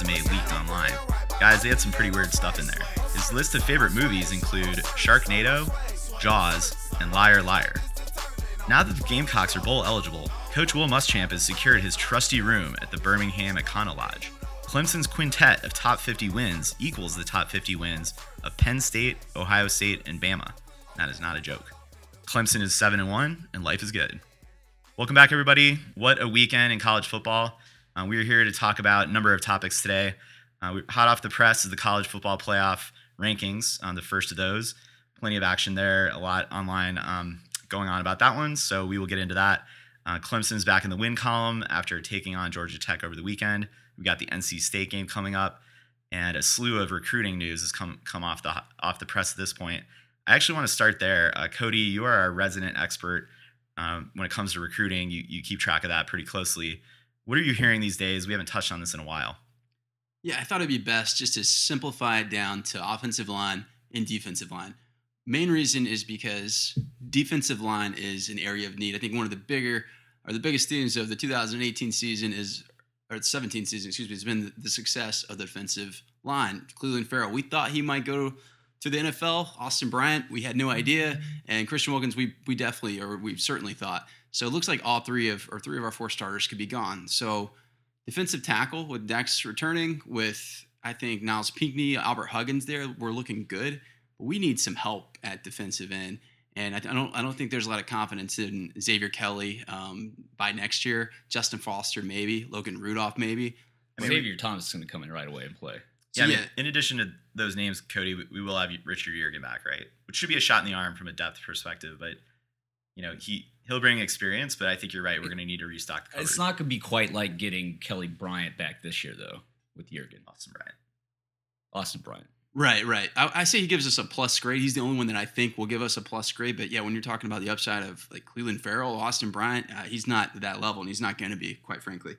resume leaked online. Guys, they had some pretty weird stuff in there. His list of favorite movies include Sharknado, Jaws, and Liar Liar. Now that the Gamecocks are bowl eligible, Coach Will Muschamp has secured his trusty room at the Birmingham Econo Lodge. Clemson's quintet of top 50 wins equals the top 50 wins of Penn State, Ohio State, and Bama. That is not a joke. Clemson is 7 and 1, and life is good. Welcome back, everybody. What a weekend in college football. Uh, we are here to talk about a number of topics today. Uh, we, hot off the press is the college football playoff rankings, um, the first of those. Plenty of action there, a lot online um, going on about that one, so we will get into that. Uh, Clemson's back in the win column after taking on Georgia Tech over the weekend. We got the NC State game coming up, and a slew of recruiting news has come come off the off the press at this point. I actually want to start there. Uh, Cody, you are our resident expert um, when it comes to recruiting. You, you keep track of that pretty closely. What are you hearing these days? We haven't touched on this in a while. Yeah, I thought it'd be best just to simplify it down to offensive line and defensive line. Main reason is because defensive line is an area of need. I think one of the bigger or the biggest themes of the 2018 season is or the 17 season, excuse me, has been the, the success of the defensive line. Cleveland Ferrell, we thought he might go to the NFL. Austin Bryant, we had no idea, and Christian Wilkins, we we definitely or we certainly thought. So it looks like all three of or three of our four starters could be gone. So defensive tackle with Dex returning, with I think Nyles Pinckney, Albert Huggins there, we're looking good. But we need some help at defensive end, and I, I don't I don't think there's a lot of confidence in Xavier Kelly um, by next year. Justin Foster maybe, Logan Rudolph maybe. I mean, Xavier Thomas is going to come in right away and play. Yeah, I mean, yeah. in addition to those names, Cody, we- we will have Richard Yeargin back, right? Which should be a shot in the arm from a depth perspective, but you know he he'll bring experience. But I think you're right. We're going to need to restock the cupboard. It's not going to be quite like getting Kelly Bryant back this year, though, with Yeargin. Austin Bryant. Austin Bryant. Right, right. I, I say he gives us a plus grade. He's the only one that I think will give us a plus grade. But yeah, when you're talking about the upside of like Cleveland Ferrell, Austin Bryant, uh, he's not at that level, and he's not going to be, quite frankly.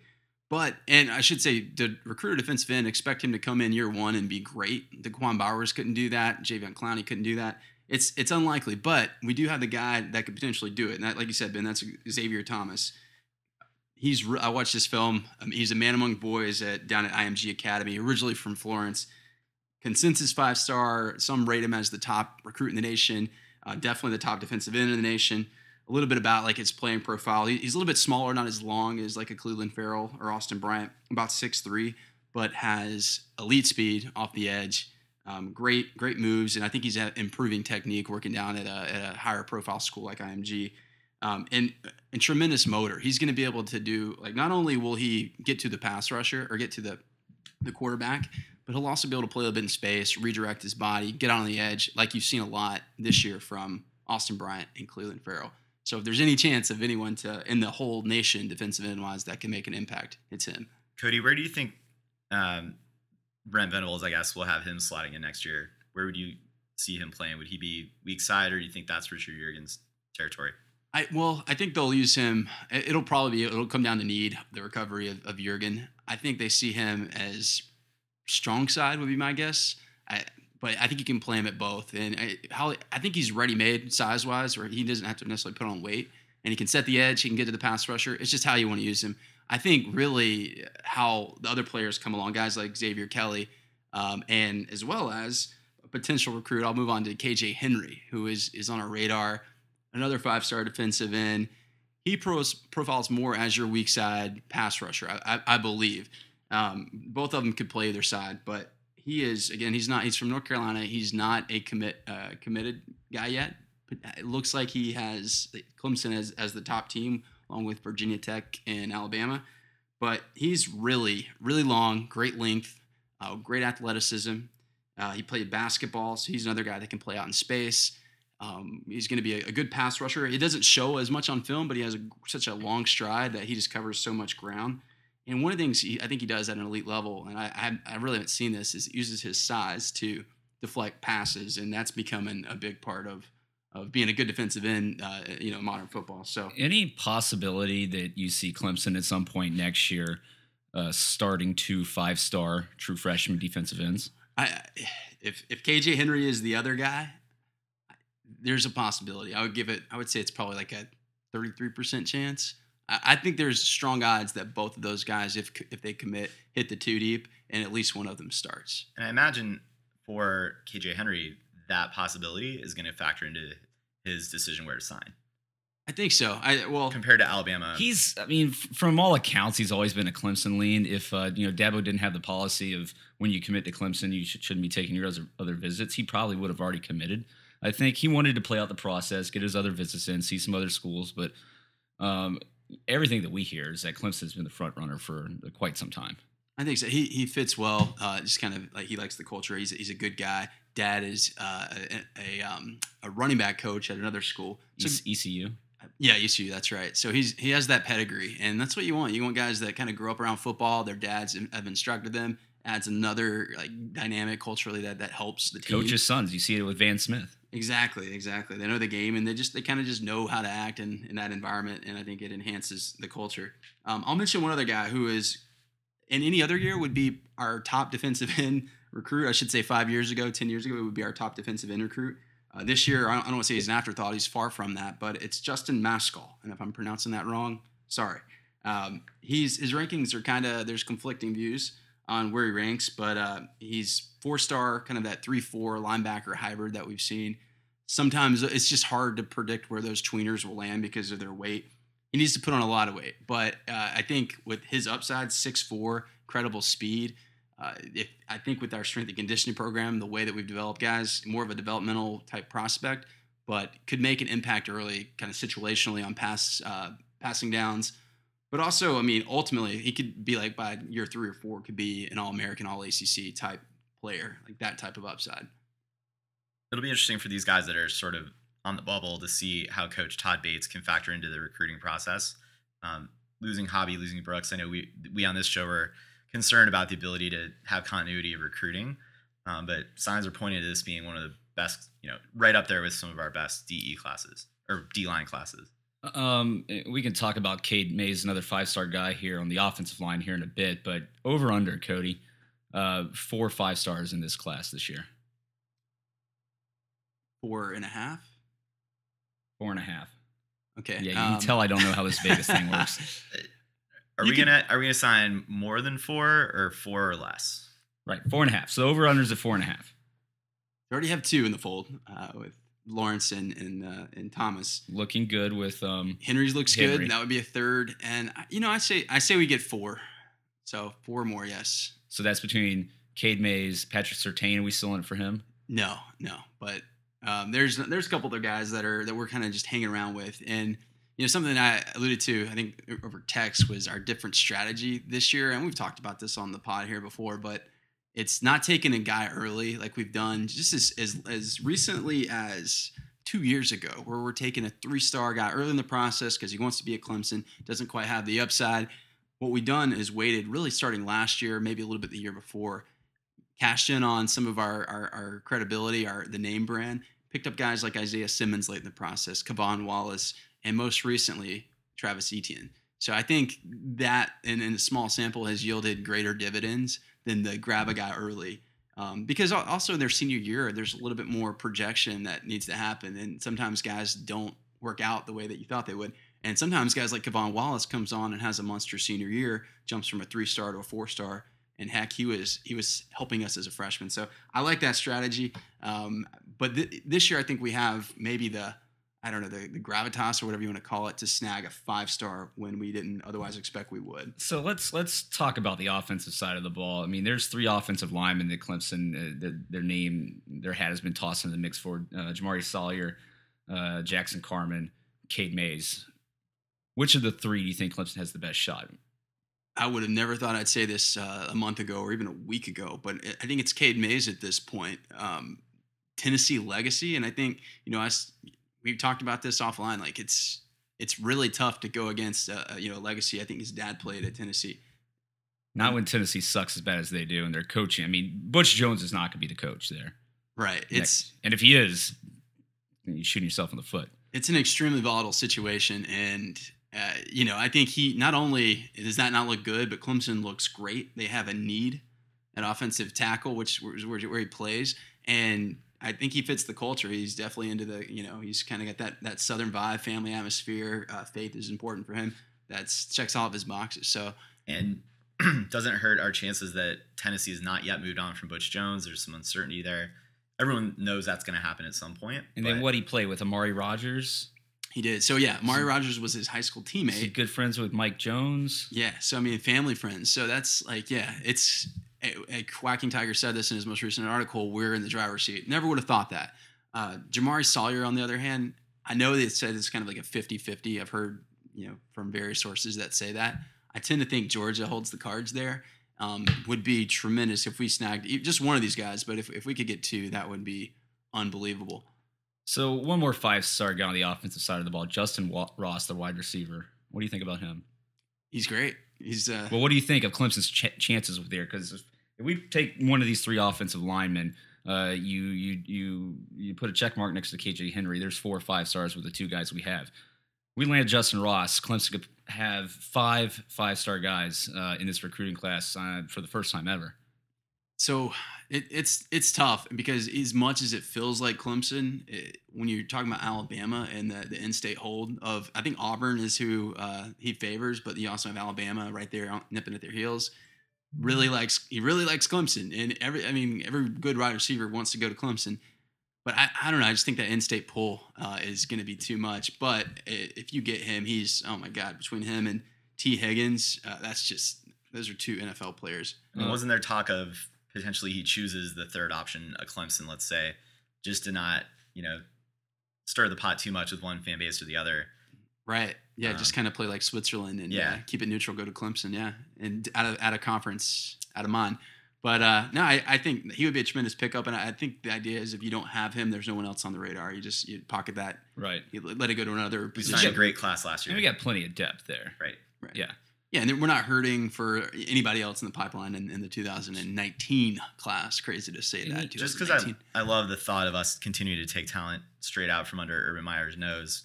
But and I should say, the recruiter defensive end expect him to come in year one and be great. Da'Quan Bowers couldn't do that. Jadeveon Clowney couldn't do that. It's it's unlikely, but we do have the guy that could potentially do it. And that, like you said, Ben, that's Xavier Thomas. He's I watched this film. Um, he's a man among boys at down at IMG Academy, originally from Florence consensus five star. Some rate him as the top recruit in the nation. Uh, definitely the top defensive end in the nation. A little bit about like his playing profile. He- he's a little bit smaller, not as long as like a Cleveland Ferrell or Austin Bryant, about 6'3", but has elite speed off the edge. Um, great, great moves, and I think he's at improving technique, working down at a, at a higher profile school like IMG. Um, and and tremendous motor. He's going to be able to do like not only will he get to the pass rusher or get to the the quarterback, but he'll also be able to play a bit in space, redirect his body, get on the edge, like you've seen a lot this year from Austin Bryant and Cleveland Ferrell. So if there's any chance of anyone to in the whole nation defensive end wise that can make an impact, it's him. Cody, where do you think um, Brent Venables, I guess, we'll have him slotting in next year? Where would you see him playing? Would he be weak side, or do you think that's Richard Yeargin's territory? I well, I think they'll use him. it- It'll probably be it'll come down to need the recovery of, of Yeargin. I think they see him as strong side would be my guess. I, but I think you can play him at both. And I, how I think he's ready made size wise, where he doesn't have to necessarily put on weight, and he can set the edge. He can get to the pass rusher. It's just how you want to use him. I think really how the other players come along, guys like Xavier Kelly, um, and as well as a potential recruit. I'll move on to KJ Henry, who is is on our radar another five star defensive end. He pros, profiles more as your weak side pass rusher, I, I, I believe. Um, both of them could play either side, but he is again. He's not. He's from North Carolina. He's not a commit uh, committed guy yet. But it looks like he has Clemson as as the top team, along with Virginia Tech and Alabama. But he's really really long, great length, uh, great athleticism. Uh, he played basketball, so he's another guy that can play out in space. Um, he's going to be a, a good pass rusher. He doesn't show as much on film, but he has a, such a long stride that he just covers so much ground. And one of the things he, I think he does at an elite level, and I, I, I really haven't seen this, is uses his size to deflect passes, and that's becoming a big part of of being a good defensive end, uh, you know, modern football. So Any possibility that you see Clemson at some point next year uh, starting two five star true freshman defensive ends? I, if if KJ Henry is the other guy, there's a possibility. I would give it. I would say it's probably like a 33% chance. I, I think there's strong odds that both of those guys, if if they commit, hit the two deep, and at least one of them starts. And I imagine for KJ Henry, that possibility is going to factor into his decision where to sign I think so. I well, compared to Alabama. He's, I mean, from all accounts, he's always been a Clemson lean. If uh, you know Dabo didn't have the policy of when you commit to Clemson, you should, shouldn't be taking your other, other visits. He probably would have already committed. I think he wanted to play out the process, get his other visits in, see some other schools. But um, everything that we hear is that Clemson's been the front runner for quite some time. I think so. He he fits well. Uh, just kind of like he likes the culture. He's he's a good guy. Dad is uh, a a, um, a running back coach at another school. So ECU. Yeah, ECU. That's right. So he's he has that pedigree, and that's what you want. You want guys that kind of grew up around football. Their dads have instructed them. Adds another like dynamic culturally that that helps the team. Coach's sons. You see it with Van Smith. Exactly, exactly. They know the game, and they just they kind of just know how to act in in that environment, and I think it enhances the culture. Um, I'll mention one other guy who is, in any other year, would be our top defensive end recruit. I should say five years ago, ten years ago, it would be our top defensive end recruit. Uh, this year, I don't, I don't want to say he's an afterthought. He's far from that, but it's Justin Mascoll, and if I'm pronouncing that wrong, sorry. Um, he's his rankings are kind of there's conflicting views on where he ranks, but uh, he's four star, kind of that three four linebacker hybrid that we've seen. Sometimes it's just hard to predict where those tweeners will land because of their weight. He needs to put on a lot of weight, but uh, I think with his upside, six four, credible speed. Uh, if I think with our strength and conditioning program, the way that we've developed guys, more of a developmental type prospect, but could make an impact early, kind of situationally on pass uh, passing downs. But also, I mean, ultimately, he could be like by year three or four, could be an All American, All ACC type player, like that type of upside. It'll be interesting for these guys that are sort of on the bubble to see how Coach Todd Bates can factor into the recruiting process. Um, losing Hobby, losing Brooks, I know we we on this show were concerned about the ability to have continuity of recruiting, um, but signs are pointing to this being one of the best, you know, right up there with some of our best DE classes or D line classes. Um, we can talk about Cade Mays, another five star guy here on the offensive line here in a bit, but over under Cody, uh, four five stars in this class this year, Four and a half. four and a half. Okay. Yeah, you um, can tell I don't know how this Vegas thing works. Are You we could- gonna are we gonna sign more than four or four or less? Right, four and a half. So over unders at four and a half. We already have two in the fold uh, with Lawrence and and, uh, and Thomas. Looking good with um, Henry's looks Henry. good. That would be a third, and you know, I say I say we get four, so four more. Yes. so that's between Cade Mays, Patrick Surtain. Are we still in it for him? No, no, but um, there's there's a couple other guys that are that we're kind of just hanging around with, and you know something I alluded to I think over text was our different strategy this year, and we've talked about this on the pod here before, but it's not taking a guy early like we've done just as as, as recently as two years ago, where we're taking a three star guy early in the process because he wants to be at Clemson, doesn't quite have the upside. What we've done is waited really starting last year, maybe a little bit the year before, cashed in on some of our, our, our credibility, our the name brand, picked up guys like Isaiah Simmons late in the process, K'Von Wallace, and most recently Travis Etienne. So I think that in, in a small sample has yielded greater dividends than the grab a guy early. Um, because also in their senior year, there's a little bit more projection that needs to happen, and sometimes guys don't work out the way that you thought they would. And sometimes guys like K'Von Wallace comes on and has a monster senior year, jumps from a three star to a four star, and heck, he was he was helping us as a freshman. So I like that strategy. Um, but th- this year, I think we have maybe the I don't know the, the gravitas or whatever you want to call it to snag a five star when we didn't otherwise expect we would. So let's let's talk about the offensive side of the ball. I mean, there's three offensive linemen that Clemson, uh, the, their name, their hat has been tossed in the mix for uh, Jamaree Salyer, uh, Jackson Carman, Cade Mays. Which of the three do you think Clemson has the best shot? I would have never thought I'd say this uh, a month ago or even a week ago, but I think it's Cade Mays at this point. Um, Tennessee legacy, and I think you know, us we've talked about this offline. Like it's it's really tough to go against a, you know legacy. I think his dad played at Tennessee. Not when Tennessee sucks as bad as they do and they're coaching. I mean, Butch Jones is not going to be the coach there. Right. It's and if he is, you're shooting yourself in the foot. it's an extremely volatile situation, and uh, you know I think he not only does that not look good, but Clemson looks great. They have a need at offensive tackle, which is where he plays, and I think he fits the culture. He's definitely into the you know he's kind of got that that Southern vibe, family atmosphere. Uh, faith is important for him. That's checks all of his boxes. So and doesn't hurt our chances that Tennessee has not yet moved on from Butch Jones. There's some uncertainty there. Everyone knows that's going to happen at some point. And then what he play with Amari Rodgers? he did. So yeah, Mari Rodgers was his high school teammate. good friends with Mike Jones? Yeah, so I mean, family friends. So that's like, yeah, it's a, Quacking Tiger said this in his most recent article. We're in the driver's seat. Never would have thought that. Uh, Jamaree Salyer, on the other hand, I know they said it's kind of like a 50 50. I've heard, you know, from various sources that say that. I tend to think Georgia holds the cards there. Um, would be tremendous if we snagged just one of these guys, but if, if we could get two, that would be unbelievable. So one more five star guy on the offensive side of the ball, Justin Ross, the wide receiver. What do you think about him? He's great. He's uh, Well, what do you think of Clemson's ch- chances with there? Because if, if we take one of these three offensive linemen, uh, you you you you put a check mark next to KJ Henry. There's four or five stars with the two guys we have. We land Justin Ross. Clemson could have five five star guys uh, in this recruiting class uh, for the first time ever. So it, it's it's tough because as much as it feels like Clemson, it, when you're talking about Alabama and the, the in-state hold of, I think Auburn is who uh, he favors, but you also have Alabama right there nipping at their heels. Really likes he really likes Clemson, and every I mean every good wide receiver wants to go to Clemson, but I, I don't know. I just think that in-state pull uh, is going to be too much. But if you get him, he's oh my god between him and Tee Higgins, uh, that's just those are two NFL players. And wasn't there talk of potentially he chooses the third option, a Clemson, let's say, just to not, you know, stir the pot too much with one fan base or the other. Right. Yeah. just Um, kind of play like Switzerland and yeah, yeah. keep it neutral. Go to Clemson. Yeah, and out of out of conference, out of mind. But uh, no, I, I think he would be a tremendous pickup, and I I think the idea is if you don't have him, there's no one else on the radar. You just you pocket that, Right. you let it go to another We position. signed a great class last year. And we got plenty of depth there. right. Right. Yeah. Yeah, and we're not hurting for anybody else in the pipeline in, in the 2019 class. Crazy to say that. Just because I, I love the thought of us continuing to take talent straight out from under Urban Meyer's nose.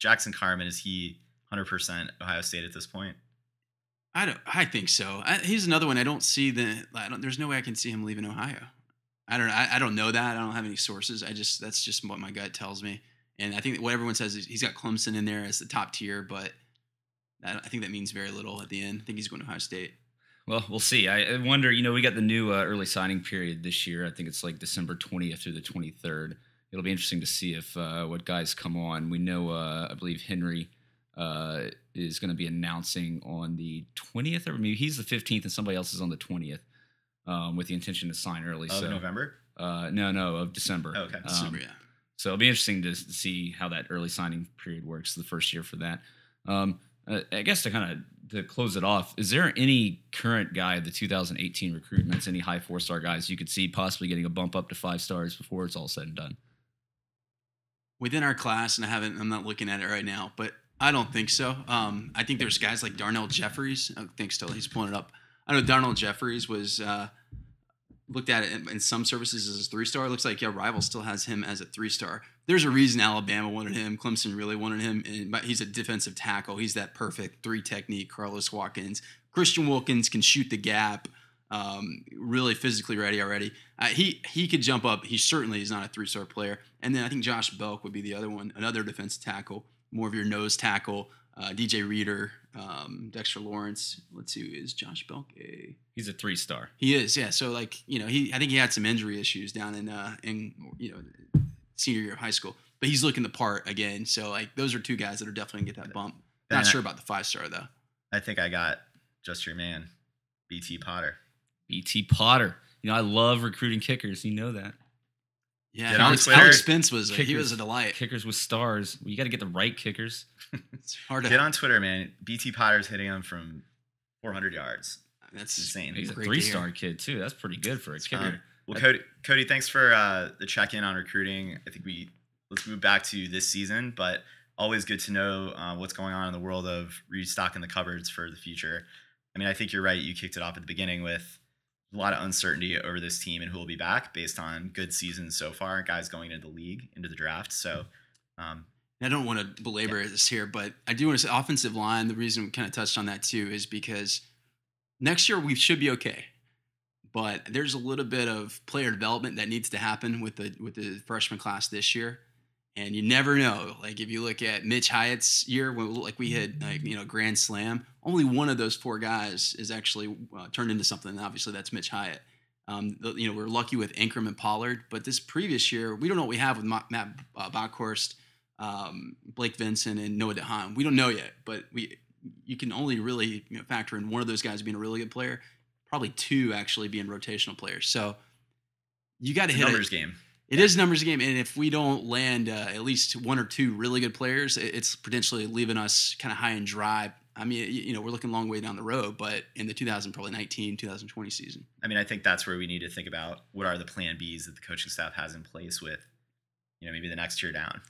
Jackson Carman, is he 100% Ohio State at this point? I don't. I think so. I, he's another one. I don't see the. I don't, there's no way I can see him leaving Ohio. I don't. I, I don't know that. I don't have any sources. I just that's just what my gut tells me. And I think what everyone says is he's got Clemson in there as the top tier, but I, I think that means very little at the end. I think he's going to Ohio State. Well, we'll see. I I wonder, you know, we got the new uh, early signing period this year. I think it's like December 20th through the 23rd. It'll be interesting to see if uh, what guys come on. We know, uh, I believe Henry uh, is going to be announcing on the 20th, or maybe he's the 15th and somebody else is on the 20th um, with the intention to sign early. Of so, November? Uh, no, no, of December. Oh, okay. Um, Super, yeah. so it'll be interesting to see how that early signing period works. The first year for that. Um, uh, I guess to kind of to close it off, is there any current guy the 2018 recruitments, any high four star guys you could see possibly getting a bump up to five stars before it's all said and done? within our class, and I haven't, I'm not looking at it right now, but I don't think so. Um, I think there's guys like Darnell Jefferies. I think still he's pulling it up. I know Darnell Jefferies was uh, looked at it in, some services as a three star. It looks like yeah, Rival still has him as a three star. There's a reason Alabama wanted him. Clemson really wanted him, and, but he's a defensive tackle. He's that perfect three technique. Carlos Watkins, Christian Wilkins can shoot the gap. Um, really physically ready already. Uh, he he could jump up. He certainly is not a three star player. And then I think Josh Belk would be the other one, another defensive tackle, more of your nose tackle. Uh, DJ Reader, um, Dexter Lawrence. Let's see, is Josh Belk a? He's a three star. He is, yeah. So like you know, he I think he had some injury issues down in uh in you know senior year of high school, but he's looking the part again. So like those are two guys that are definitely gonna get that bump. Not And I- sure about the five star though. I think I got just your man, BT Potter. BT Potter. You know, I love recruiting kickers. You know that. Yeah, Get on Alex, Twitter. Alex Spence was a, he Kickers. was a delight. Kickers with stars. Well, you got to get the right kickers. It's hard to Get on Twitter, man. BT Potter's hitting him from 400 yards. That's Insane. He's a Great to hear. three star kid too. That's pretty good for a kicker. Um, well, Cody, Cody, thanks for uh, the check in on recruiting. I think we let's move back to this season, but always good to know uh, what's going on in the world of restocking the cupboards for the future. I mean, I think you're right. You kicked it off at the beginning with a lot of uncertainty over this team and who will be back based on good seasons so far, guys going into the league, into the draft. So, um, I don't want to belabor this here, but I do want to say offensive line. The reason we kind of touched on that too is because next year we should be okay, but there's a little bit of player development that needs to happen with the with the freshman class this year, and you never know. Like if you look at Mitch Hyatt's year, when like we had like you know grand slam, only one of those four guys is actually uh, turned into something. Obviously, that's Mitch Hyatt. Um, you know, we're lucky with Anchrum and Pollard, but this previous year, we don't know what we have with Ma- Matt uh, Bockhorst, um, Blake Vincent, and Noah DeHaan. We don't know yet, but we you can only really you know, factor in one of those guys being a really good player, probably two actually being rotational players. So you got to hit numbers it. game. It is a numbers game, and if we don't land uh, at least one or two really good players, it's potentially leaving us kind of high and dry. I mean, you know, we're looking a long way down the road, but in the 2000 probably 19, 2020 season. I mean, I think that's where we need to think about what are the plan Bs that the coaching staff has in place with, you know, maybe the next year down.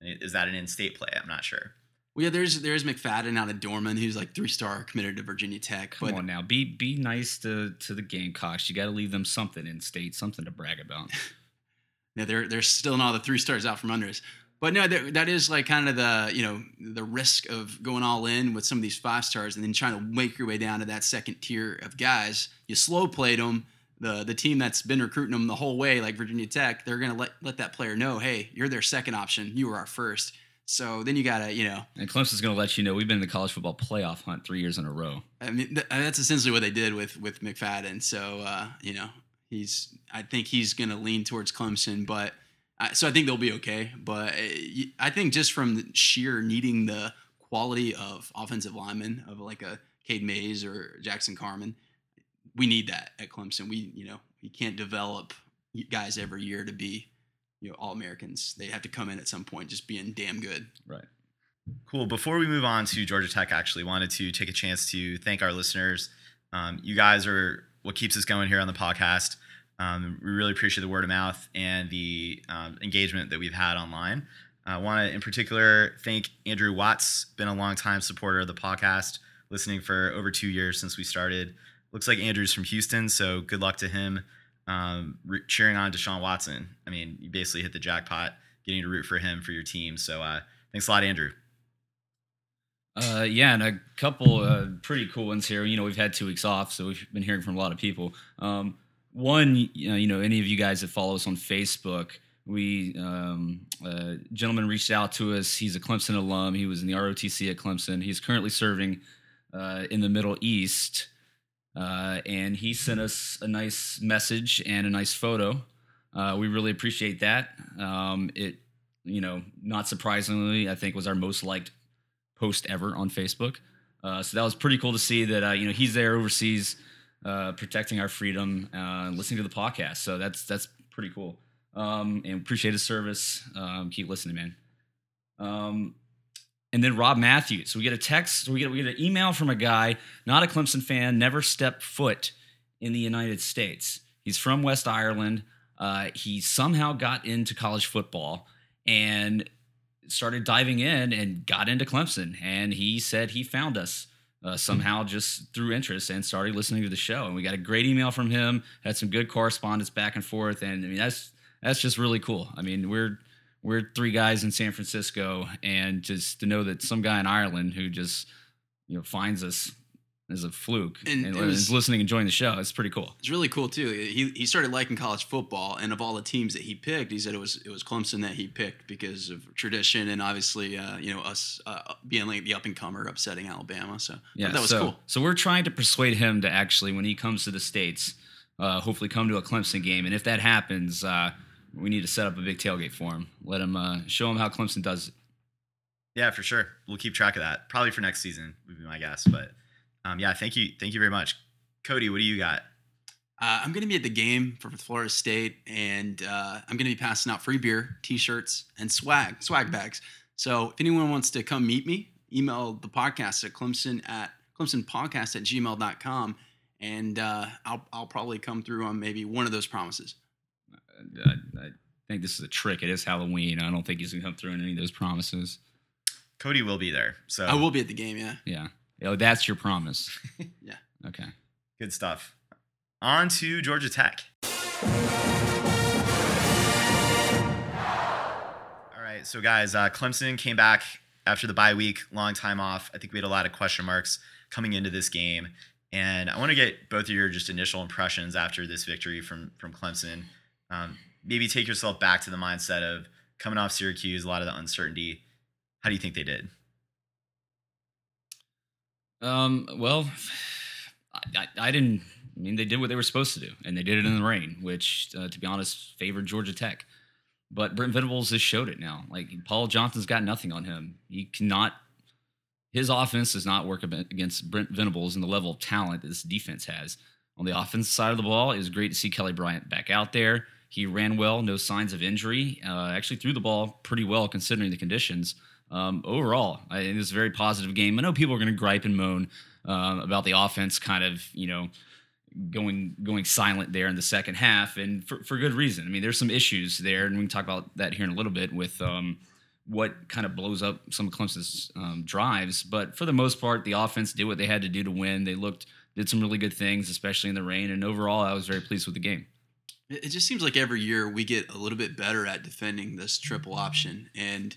Is that an in-state play? I'm not sure. Well, yeah, there's there's McFadden out of Dorman, who's like three star committed to Virginia Tech. Come but on now, be be nice to to the Gamecocks. You got to leave them something in state, something to brag about. Yeah, they're they're still not all the three stars out from under us. But no, that, that is like kind of the you know the risk of going all in with some of these five stars and then trying to make your way down to that second tier of guys. You slow played them. The the team that's been recruiting them the whole way, like Virginia Tech, they're gonna let let that player know, hey, you're their second option. You were our first. So then you gotta you know And Clemson's going to let you know we've been in the college football playoff hunt three years in a row. I mean, th- that's essentially what they did with with McFadden. So uh, you know, he's I think he's going to lean towards Clemson, but uh, so I think they'll be okay. But uh, I think just from the sheer needing the quality of offensive linemen of like a Cade Mays or Jackson Carman, we need that at Clemson. We you know we can't develop guys every year to be you know all Americans. They have to come in at some point just being damn good. Right. Cool. Before we move on to Georgia Tech, actually wanted to take a chance to thank our listeners. Um, you guys are what keeps us going here on the podcast. Um, we really appreciate the word of mouth and the um, engagement that we've had online. I want to, in particular, thank Andrew Watts. Been a long time supporter of the podcast, listening for over two years since we started. Looks like Andrew's from Houston, so good luck to him. Um, re- cheering on Deshaun Watson. I mean, you basically hit the jackpot getting to root for him for your team. So uh, thanks a lot, Andrew. Uh, yeah, and a couple uh, pretty cool ones here. You know, we've had two weeks off, so we've been hearing from a lot of people. Um, one, you know, you know, any of you guys that follow us on Facebook, we um, a gentleman reached out to us. He's a Clemson alum. He was in the ROTC at Clemson. He's currently serving uh, in the Middle East, uh, and he sent us a nice message and a nice photo. Uh, we really appreciate that. Um, it, you know, not surprisingly, I think was our most liked post ever on Facebook. Uh, so that was pretty cool to see that uh, you know he's there overseas, uh, protecting our freedom, listening to the podcast. So that's that's pretty cool. Um, and appreciate his service. Um, keep listening, man. And then Rob Matthews. We get a text. We get we get an email from a guy, not a Clemson fan, never stepped foot in the United States. He's from West Ireland. Uh, he somehow got into college football and started diving in and got into Clemson. And he said he found us uh, somehow just through interest and started listening to the show. And we got a great email from him. Had some good correspondence back and forth. And I mean that's that's just really cool. I mean we're we're three guys in San Francisco, and just to know that some guy in Ireland who just you know finds us as a fluke And and, was- is listening, enjoying the show. It's pretty cool. It's really cool too. He he started liking college football, and of all the teams that he picked, he said it was it was Clemson that he picked because of tradition and obviously uh, you know us uh, being like the up and comer, upsetting Alabama. So Yeah, that was so, cool. So we're trying to persuade him to actually, when he comes to the states, uh, hopefully come to a Clemson game. And if that happens, uh, we need to set up a big tailgate for him. Let him uh, show him how Clemson does it. Yeah, for sure. We'll keep track of that. Probably for next season would be my guess. But um, yeah, thank you, thank you very much, Cody. What do you got? Uh, I'm going to be at the game for Florida State, and uh, I'm going to be passing out free beer, T-shirts, and swag, swag bags. So if anyone wants to come meet me, email the podcast at Clemson at Clemson podcast at gmail.com. And uh, I'll, I'll probably come through on maybe one of those promises. I, I think this is a trick. It is Halloween. I don't think he's gonna come through in any of those promises. Cody will be there. So I will be at the game, yeah. Yeah. Oh, that's your promise. Yeah. Okay. good stuff. On to Georgia Tech. All right, so guys, uh, Clemson came back after the bye week, long time off. I think we had a lot of question marks coming into this game, and I want to get both of your just initial impressions after this victory from from Clemson. Um, maybe take yourself back to the mindset of coming off Syracuse, a lot of the uncertainty. How do you think they did? Um, well, I, I, I didn't. I mean, they did what they were supposed to do, and they did it in the rain, which, uh, to be honest, favored Georgia Tech. But Brent Venables has showed it now. Like Paul Johnson's got nothing on him. He cannot. His offense does not work against Brent Venables and the level of talent that this defense has. On the offensive side of the ball, it was great to see Kelly Bryant back out there. He ran well, no signs of injury. Uh, actually threw the ball pretty well considering the conditions. Um, overall, I, it was a very positive game. I know people are going to gripe and moan um, about the offense kind of, you know, going going silent there in the second half, and for, for good reason. I mean, there's some issues there, and we can talk about that here in a little bit with um, what kind of blows up some of Clemson's um, drives. But for the most part, the offense did what they had to do to win. They looked did some really good things, especially in the rain, and overall, I was very pleased with the game. It just seems like every year we get a little bit better at defending this triple option. And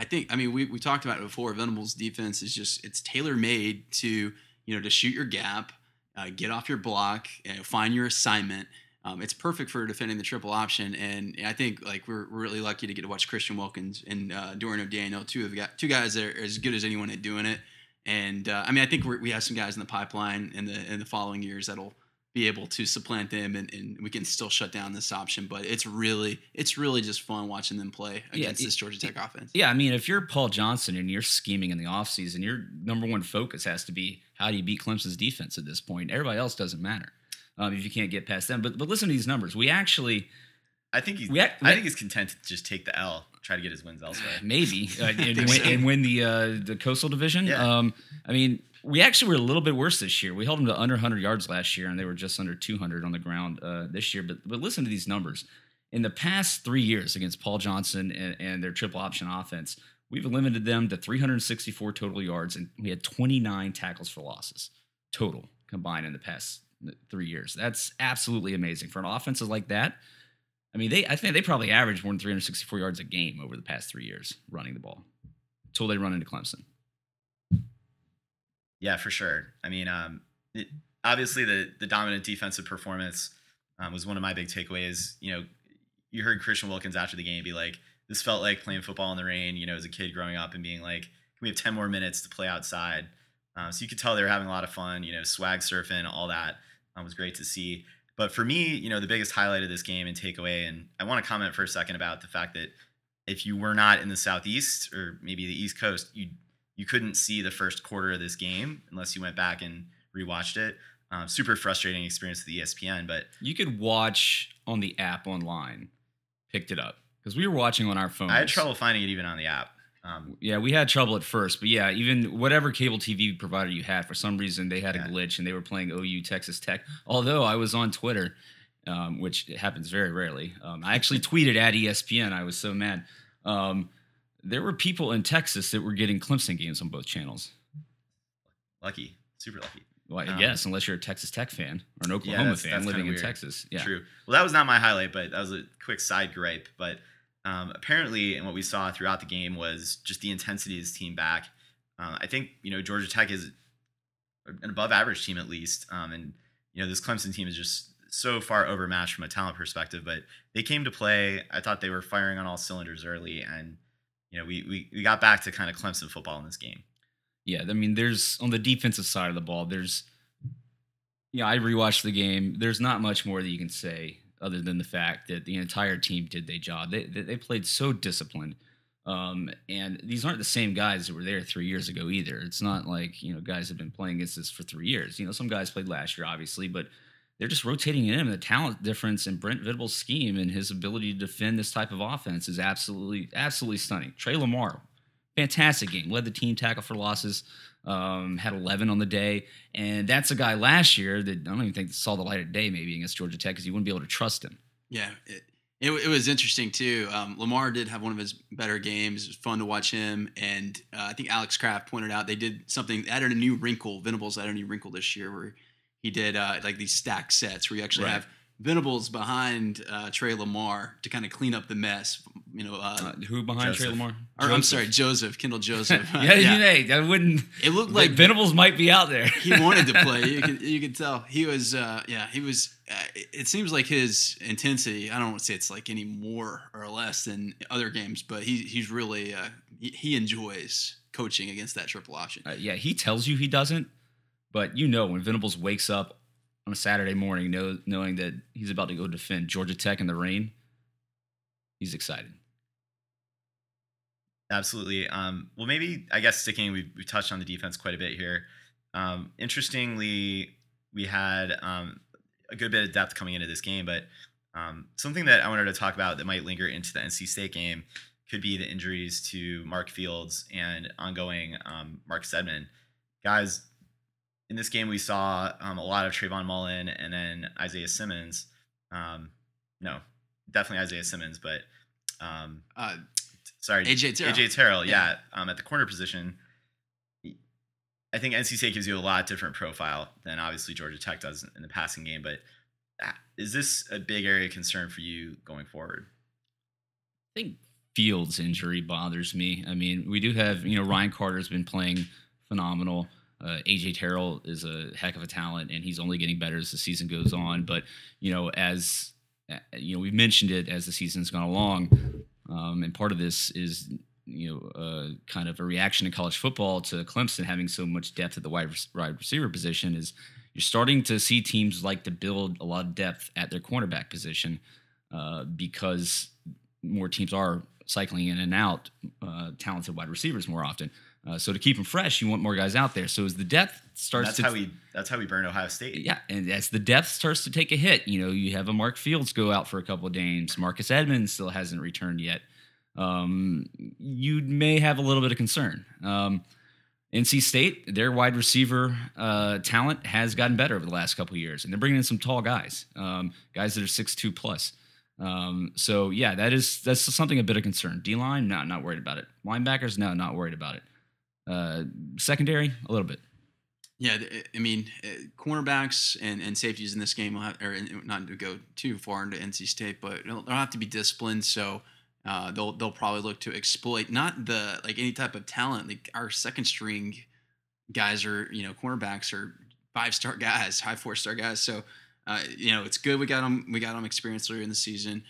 I think, I mean, we, we talked about it before. Venables defense is just, it's tailor made to, you know, to shoot your gap, uh, get off your block, find your assignment. Um, it's perfect for defending the triple option. And I think like we're, really lucky to get to watch Christian Wilkins and uh, Dorian O'Daniel, two of guys, two guys that are as good as anyone at doing it. And uh, I mean, I think we have some guys in the pipeline in the in the following years that'll be able to supplant them, and, and we can still shut down this option. But it's really it's really just fun watching them play Yeah, against it- this Georgia Tech offense. Yeah, I mean, if you're Paul Johnson and you're scheming in the offseason, your number one focus has to be how do you beat Clemson's defense at this point? Everybody else doesn't matter um, if you can't get past them. But but listen to these numbers. We actually I think he's. We act- I think he's content to just take the L, try to get his wins elsewhere. maybe uh, and, win, so. and win the uh, the coastal division. Yeah. Um, I mean, we actually were a little bit worse this year. We held them to under 100 yards last year, and they were just under 200 on the ground uh, this year. But but listen to these numbers. In the past three years against Paul Johnson and, and their triple option offense, we've limited them to 364 total yards, and we had 29 tackles for losses total combined in the past three years. That's absolutely amazing for an offense like that. I mean, they I think they probably averaged more than 364 yards a game over the past three years running the ball until they run into Clemson. Yeah, for sure. I mean, um, it, obviously the the dominant defensive performance um, was one of my big takeaways. You know, you heard Christian Wilkins after the game be like, "This felt like playing football in the rain." You know, as a kid growing up and being like, "Can we have ten more minutes to play outside?" Um, so you could tell they were having a lot of fun. You know, swag surfing, all that um, was great to see. But for me, you know, the biggest highlight of this game and takeaway, and I want to comment for a second about the fact that if you were not in the southeast or maybe the east coast, you you couldn't see the first quarter of this game unless you went back and rewatched it. Um, super frustrating experience with ESPN, but You could watch on the app online, picked it up because we were watching on our phones. I had trouble finding it even on the app. Um, Yeah, we had trouble at first, but yeah, even whatever cable TV provider you had, for some reason they had Yeah. a glitch and they were playing OU Texas Tech. Although I was on Twitter, um, which happens very rarely. Um, I actually tweeted at ESPN. I was so mad. There were people in Texas that were getting Clemson games on both channels. lucky, super lucky. Well, I Um, guess unless you're a Texas Tech fan or an Oklahoma that's- fan that's living in. Texas. Yeah. True. Well, that was not my highlight, but that was a quick side gripe. But um, apparently, and what we saw throughout the game was just the intensity of this team back. Uh, I think you know Georgia Tech is an above average team at least, um, and you know this Clemson team is just so far overmatched from a talent perspective. But they came to play. I thought they were firing on all cylinders early, and you know we we, we got back to kind of Clemson football in this game. Yeah, I mean, there's on the defensive side of the ball, there's, yeah, I rewatched the game. There's not much more that you can say other than the fact that the entire team did their job. They they, they played so disciplined, um, and these aren't the same guys that were there three years ago either. It's not like you know guys have been playing against this for three years. You know, some guys played last year, obviously, but they're just rotating in. The talent difference in Brent Venables' scheme and his ability to defend this type of offense is absolutely absolutely stunning. Tre Lamar fantastic game. Led the team tackle for losses. Um, had 11 on the day, and that's a guy last year that I don't even think saw the light of day maybe against Georgia Tech because you wouldn't be able to trust him. Yeah, it, it, it was interesting too. Um, Lamar did have one of his better games. It was fun to watch him, and uh, I think Alex Kraft pointed out they did something added a new wrinkle. Venables added a new wrinkle this year where he did uh, like these stack sets where you actually Right. have Venables behind uh, Tre Lamar to kind of clean up the mess. You know, uh, Uh, who behind Tre Lamar? or I'm sorry, Joseph Kendall Joseph. yeah, you know, I wouldn't. It looked Like like Venables might be out there. he wanted to play. You could you could tell he was. Uh, yeah, he was. Uh, it- it seems like his intensity. I don't want to say it's like any more or less than other games, but he he's really uh, he, he enjoys coaching against that triple option. Uh, yeah, he tells you he doesn't, but you know when Venables wakes up on a Saturday morning, know, knowing that he's about to go defend Georgia Tech in the rain, he's excited. Absolutely. Um, well, maybe I guess sticking, we we touched on the defense quite a bit here. Um, interestingly, we had um, a good bit of depth coming into this game, but um, something that I wanted to talk about that might linger into the NC State game could be the injuries to Mark Fields and ongoing um, Marcus Edmond. Guys, in this game we saw um, a lot of Trayvon Mullen and then Isaiah Simmons. Um, no, definitely Isaiah Simmons, but um, Uh, sorry, AJ Terrell. AJ Terrell, Yeah. yeah, um, at the corner position. I think NC State gives you a lot different profile than obviously Georgia Tech does in the passing game. But uh, is this a big area of concern for you going forward? I think Fields' injury bothers me. I mean, we do have, you know, Ryan Carter's been playing phenomenal. Uh, AJ Terrell is a heck of a talent, and he's only getting better as the season goes on. But you know, as uh, you know, we've mentioned it as the season's gone along, um, and part of this is you know, uh, kind of a reaction in college football to Clemson having so much depth at the wide, wide receiver position is you're starting to see teams like to build a lot of depth at their cornerback position uh, because more teams are cycling in and out uh, talented wide receivers more often. Uh, so to keep them fresh, you want more guys out there. So as the depth starts That's to how we that's how we burned Ohio State. yeah, and as the depth starts to take a hit, you know, you have a Mark Fields go out for a couple of games. Marcus Edmonds still hasn't returned yet. Um, you may have a little bit of concern. Um, NC State, their wide receiver uh, talent has gotten better over the last couple of years, and they're bringing in some tall guys, um, guys that are six two plus. Um, so yeah, that is that's something a bit of concern. D line, not not worried about it. Linebackers, no, not worried about it. Uh, secondary, a little bit. Yeah, I mean, uh, cornerbacks and, and safeties in this game will have, or not to go too far into NC State, but they'll, have to be disciplined. So uh, they'll they'll probably look to exploit not the like any type of talent. Like our second string guys are you know cornerbacks are five star guys, high four star guys. So uh, you know it's good we got them we got them experienced earlier in the season.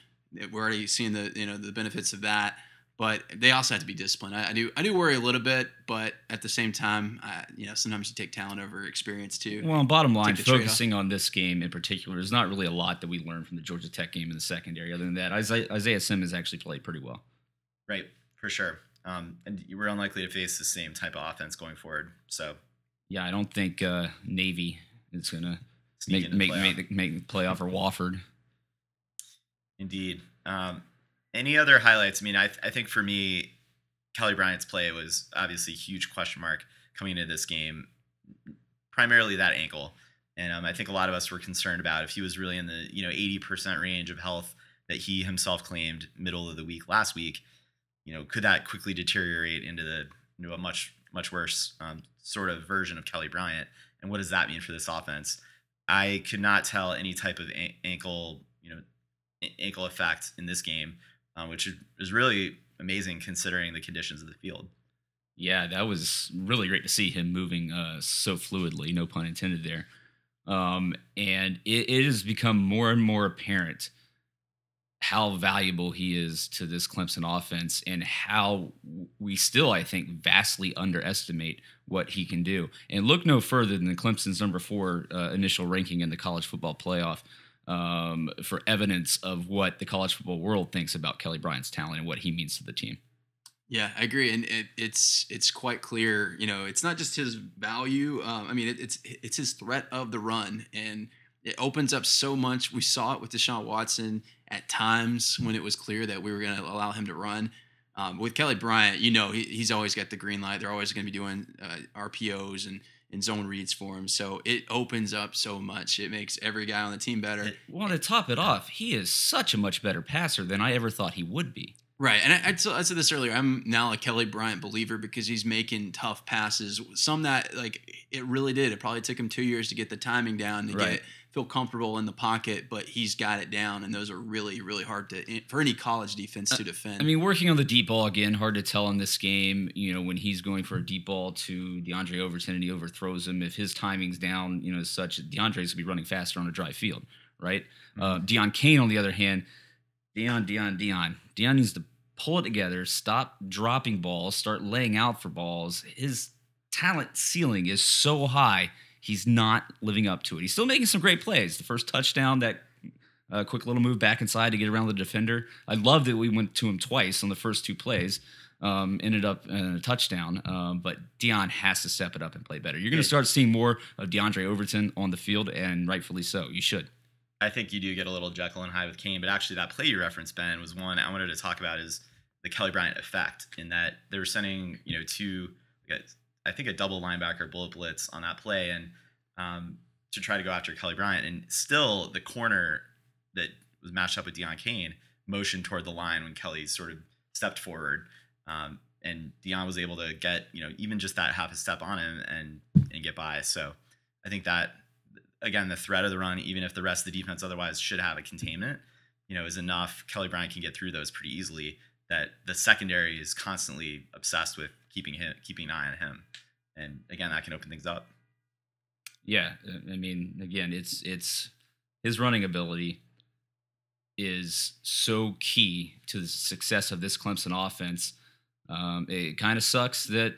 We're already seeing the you know the benefits of that. But they also have to be disciplined. I, I do I do worry a little bit, but at the same time, uh, you know sometimes you take talent over experience too. Well, on bottom line, Take the trade-off. focusing on this game in particular, there's not really a lot that we learned from the Georgia Tech game in the secondary. Other than that, Isaiah, Isaiah Simmons actually played pretty well. Right, for sure. Um, and you were unlikely to face the same type of offense going forward. So Yeah, I don't think uh, Navy is gonna sneak make into the make make, the, make the playoff or Wofford. Indeed. Um, any other highlights? I mean, I, I think for me, Kelly Bryant's play was obviously a huge question mark coming into this game, primarily that ankle. And um, I think a lot of us were concerned about if he was really in the you know 80% range of health that he himself claimed middle of the week last week. You know, could that quickly deteriorate into the into a much much worse um, sort of version of Kelly Bryant? And what does that mean for this offense? I could not tell any type of an- ankle you know ankle effect in this game, um, which is- really amazing considering the conditions of the field. Yeah, that was really great to see him moving uh, so fluidly. No pun intended there. Um, and it, it has become more and more apparent how valuable he is to this Clemson offense and how we still, I think, vastly underestimate what he can do. And look no further than Clemson's number four uh, initial ranking in the college football playoff um, for evidence of what the college football world thinks about Kelly Bryant's talent and what he means to the team. Yeah, I agree, and it, it's it's quite clear. You know, it's not just his value. Um, I mean, it, it's it's his threat of the run, and it opens up so much. We saw it with Deshaun Watson at times when it was clear that we were going to allow him to run. Um, with Kelly Bryant, you know he, he's always got the green light. They're always going to be doing uh, RPOs and, and zone reads for him. So it opens up so much. It makes every guy on the team better. Well, to top it off, he is such a much better passer than I ever thought he would be. Right, and I, I, I said this earlier. I'm now a Kelly Bryant believer because he's making tough passes. Some that like it really did. It probably took him two years to get the timing down to Right. get feel comfortable in the pocket, but he's got it down, and those are really really hard to for any college defense to defend. I mean, working on the deep ball again, hard to tell in this game. You know, when he's going for a deep ball to Diondre Overton and he overthrows him, if his timing's down, you know, as such, Diondre's gonna be running faster on a dry field, right? Uh, Deon Cain, on the other hand, Deon, Deon, Deon, Deon needs to pull it together, stop dropping balls, start laying out for balls. His talent ceiling is so high, he's not living up to it. He's still making some great plays. The first touchdown, that uh, quick little move back inside to get around the defender. I love that we went to him twice on the first two plays. Um, ended up in a touchdown, um, but Deon has to step it up and play better. You're going to start seeing more of Diondre Overton on the field, and rightfully so. You should. I think you do get a little Jekyll and Hyde with Cain, but actually that play you referenced, Ben, was one I wanted to talk about is the Kelly Bryant effect in that they were sending, you know, two, I think a double linebacker bullet blitz on that play and um, to try to go after Kelly Bryant. And still the corner that was matched up with Deon Cain motioned toward the line when Kelly sort of stepped forward. Um, and Deon was able to get, you know, even just that half a step on him and and get by. So I think that again, the threat of the run, even if the rest of the defense otherwise should have a containment, you know, is enough. Kelly Bryant can get through those pretty easily. That the secondary is constantly obsessed with keeping him, keeping an eye on him, and again, that can open things up. Yeah, uh, I mean, again, it's it's his running ability is so key to the success of this Clemson offense. Um, it kind of sucks that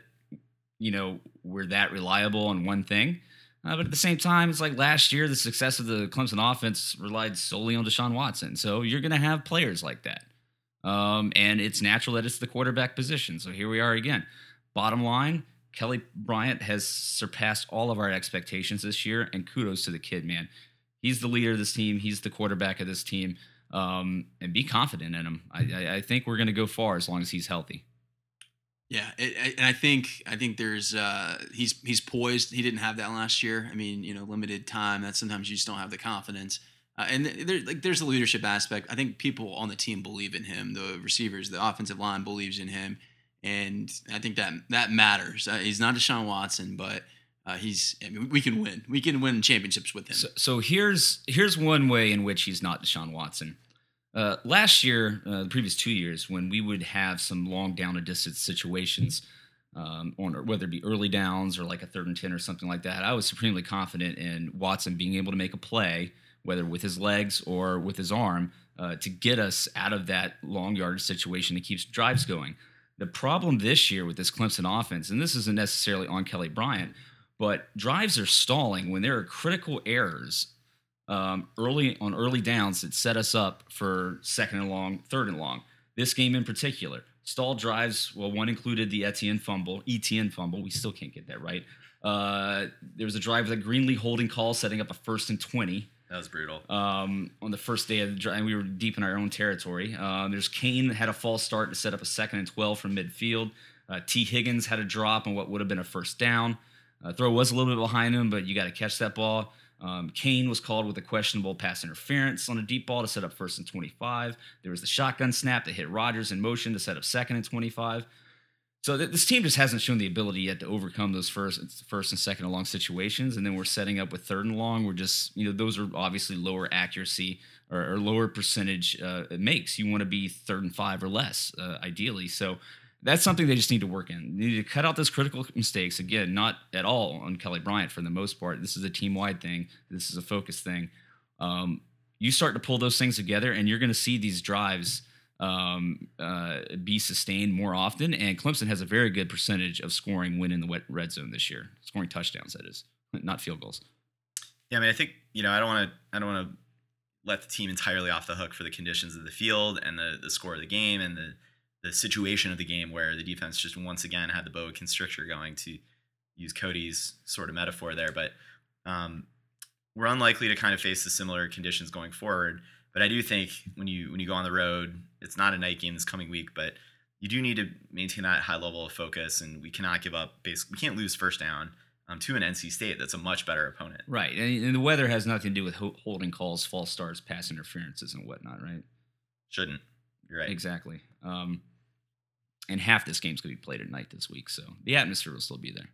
you know we're that reliable on one thing, uh, but at the same time, it's like last year the success of the Clemson offense relied solely on Deshaun Watson. So you're going to have players like that, um, and it's natural that it's the quarterback position. So here we are again. Bottom line, Kelly Bryant has surpassed all of our expectations this year, and kudos to the kid, man. He's the leader of this team. He's the quarterback of this team, um, and be confident in him. I, I, I think we're going to go far as long as he's healthy. Yeah, it, and I think I think there's uh, he's he's poised. He didn't have that last year. I mean, you know, limited time. That sometimes you just don't have the confidence. Uh, and there, like, there's a leadership aspect. I think people on the team believe in him. The receivers, the offensive line believes in him, and I think that that matters. Uh, he's not Deshaun Watson, but uh, he's. I mean, we can win. We can win championships with him. So, so here's here's one way in which he's not Deshaun Watson. Uh, last year, uh, the previous two years, when we would have some long down and distance situations, um, on whether it be early downs or like a third and ten or something like that, I was supremely confident in Watson being able to make a play, whether with his legs or with his arm, uh, to get us out of that long yardage situation that keeps drives going. The problem this year with this Clemson offense, and this isn't necessarily on Kelly Bryant, but drives are stalling when there are critical errors um, early on early downs that set us up for second and long, third and long. This game in particular, stall drives. Well, one included the Etienne fumble, ETN fumble. We still can't get that right. Uh, there was a drive with a Greenlee holding call, setting up a first and twenty That was brutal. um, on the first day of the drive. We were deep in our own territory. Um, there's Cain that had a false start to set up a second and 12 from midfield. Uh, T. Higgins had a drop on what would have been a first down. Uh, throw was a little bit behind him, but you got to catch that ball. Um, Cain was called with a questionable pass interference on a deep ball to set up first and 25. There was the shotgun snap that hit Rodgers in motion to set up second and 25. So th- this team just hasn't shown the ability yet to overcome those first, first and second and long situations, and then we're setting up with third and long. We're just, you know, those are obviously lower accuracy or, or lower percentage uh, makes. You want to be third and five or less, uh, ideally. So that's something they just need to work in. They need to cut out those critical mistakes. Again, not at all on Kelly Bryant for the most part. This is a team wide thing. This is a focus thing. Um, you start to pull those things together, and you're going to see these drives um, uh, be sustained more often. And Clemson has a very good percentage of scoring when in the wet red zone this year, scoring touchdowns. That is not field goals. Yeah, I mean, I think you know, I don't want to, I don't want to let the team entirely off the hook for the conditions of the field and the the score of the game and the the situation of the game where the defense just once again had the boa constrictor going to use Cody's sort of metaphor there, but um, we're unlikely to kind of face the similar conditions going forward. But I do think when you when you go on the road, it's not a night game this coming week, but you do need to maintain that high level of focus, and we cannot give up. Basically, we can't lose first down um, to an NC State that's a much better opponent. Right, and, and the weather has nothing to do with ho- holding calls, false starts, pass interferences, and whatnot. Right. Shouldn't. You're right. Exactly. Um, and half this game's going to be played at night this week, so the atmosphere will still be there.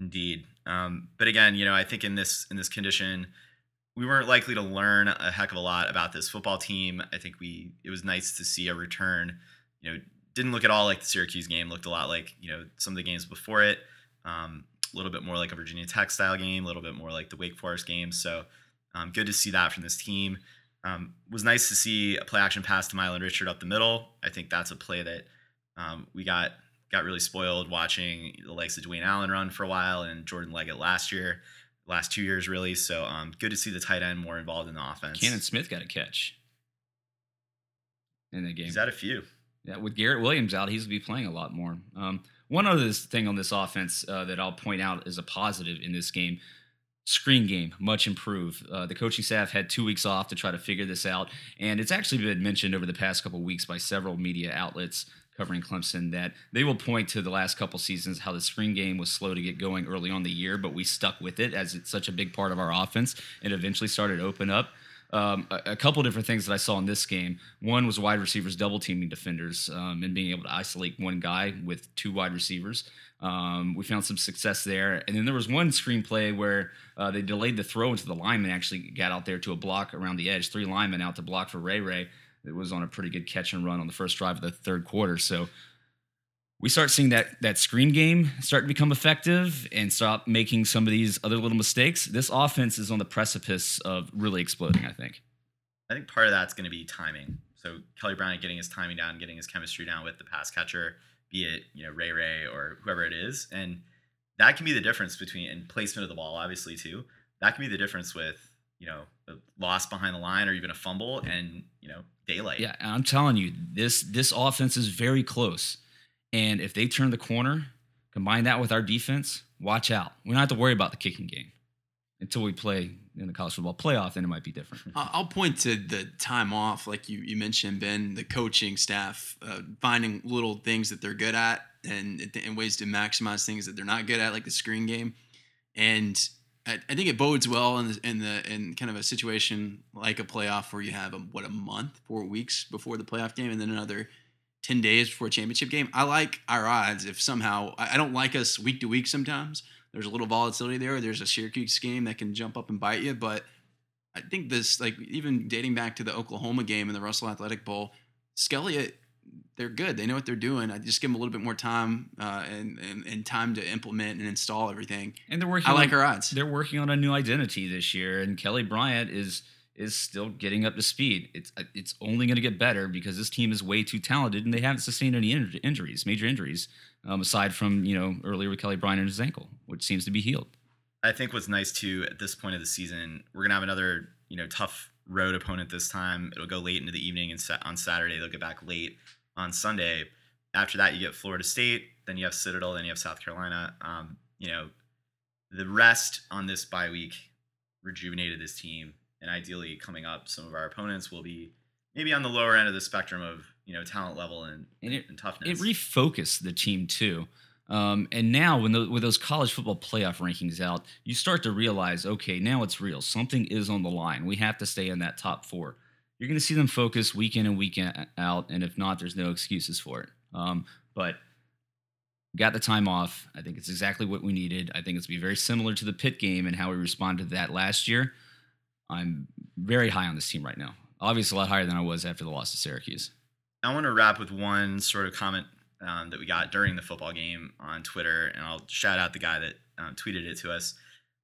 Indeed. Um, but again, you know, I think in this in this condition, we weren't likely to learn a heck of a lot about this football team. I think we it was nice to see a return. You know, didn't look at all like the Syracuse game. Looked a lot like you know some of the games before it. Um, a little bit more like a Virginia Tech style game. A little bit more like the Wake Forest game. So um, good to see that from this team. Um, was nice to see a play action pass to Milan Richard up the middle. I think that's a play that um, we got got really spoiled watching the likes of Dwayne Allen run for a while and Jordan Leggett last year, last two years really. So um, good to see the tight end more involved in the offense. Cannon Smith got a catch in the game. He's had a few. Yeah, with Garrett Williams out, he's going to be playing a lot more. Um, one other thing on this offense uh, that I'll point out as a positive in this game screen game much improved uh, the coaching staff had two weeks off to try to figure this out and it's actually been mentioned over the past couple weeks by several media outlets covering clemson that they will point to the last couple seasons how the screen game was slow to get going early on the year but we stuck with it as it's such a big part of our offense and eventually started to open up um, a, a, couple different things that I saw in this game. One was wide receivers double teaming defenders um, and being able to isolate one guy with two wide receivers. Um, we found some success there. And then there was one screenplay where uh, they delayed the throw into the lineman, actually got out there to a block around the edge, three linemen out to block for Ray Ray. It was on a pretty good catch and run on the first drive of the third quarter. So we start seeing that that screen game start to become effective and stop making some of these other little mistakes. This offense is on the precipice of really exploding, I think. I think part of that's going to be timing. So Kelly Bryant getting his timing down, getting his chemistry down with the pass catcher, be it you know Ray Ray or whoever it is, and that can be the difference between and placement of the ball, obviously too. That can be the difference with you know a loss behind the line or even a fumble and you know daylight. Yeah, I'm telling you, this this offense is very close. And if they turn the corner, combine that with our defense, watch out. We don't have to worry about the kicking game until we play in the college football playoff, then it might be different. I'll point to the time off, like you, you mentioned, Ben, the coaching staff uh, finding little things that they're good at and, and ways to maximize things that they're not good at, like the screen game. And I, I think it bodes well in the, in the in kind of a situation like a playoff where you have a, what a month, four weeks before the playoff game, and then another 10 days before a championship game. I like our odds if somehow, I don't like us week to week sometimes. There's a little volatility there. There's a Syracuse game that can jump up and bite you. But I think this, like, even dating back to the Oklahoma game and the Russell Athletic Bowl, Skelly, they're good. They know what they're doing. I just give them a little bit more time uh, and, and, and time to implement and install everything. And they're working. I like on, our odds. They're working on a new identity this year, and Kelly Bryant is is still getting up to speed. It's uh, it's only going to get better because this team is way too talented and they haven't sustained any injuries, major injuries, um, aside from you know earlier with Kelly Bryant and his ankle, which seems to be healed. I think what's nice too at this point of the season, we're gonna have another you know tough road opponent this time. It'll go late into the evening and on Saturday they'll get back late on Sunday. After that, you get Florida State, then you have Citadel, then you have South Carolina. Um, you know, the rest on this bye week rejuvenated this team and ideally coming up, some of our opponents will be maybe on the lower end of the spectrum of you know talent level and, and, it, and toughness. It refocused the team too. Um, and now, when the, with those college football playoff rankings out, you start to realize, okay, now it's real. Something is on the line. We have to stay in that top four. You're going to see them focus week in and week out, and if not, there's no excuses for it. Um, but got the time off. I think it's exactly what we needed. I think it's be very similar to the Pitt game and how we responded to that last year. I'm very high on this team right now. Obviously, a lot higher than I was after the loss to Syracuse. I want to wrap with one sort of comment um, that we got during the football game on Twitter, and I'll shout out the guy that um, tweeted it to us.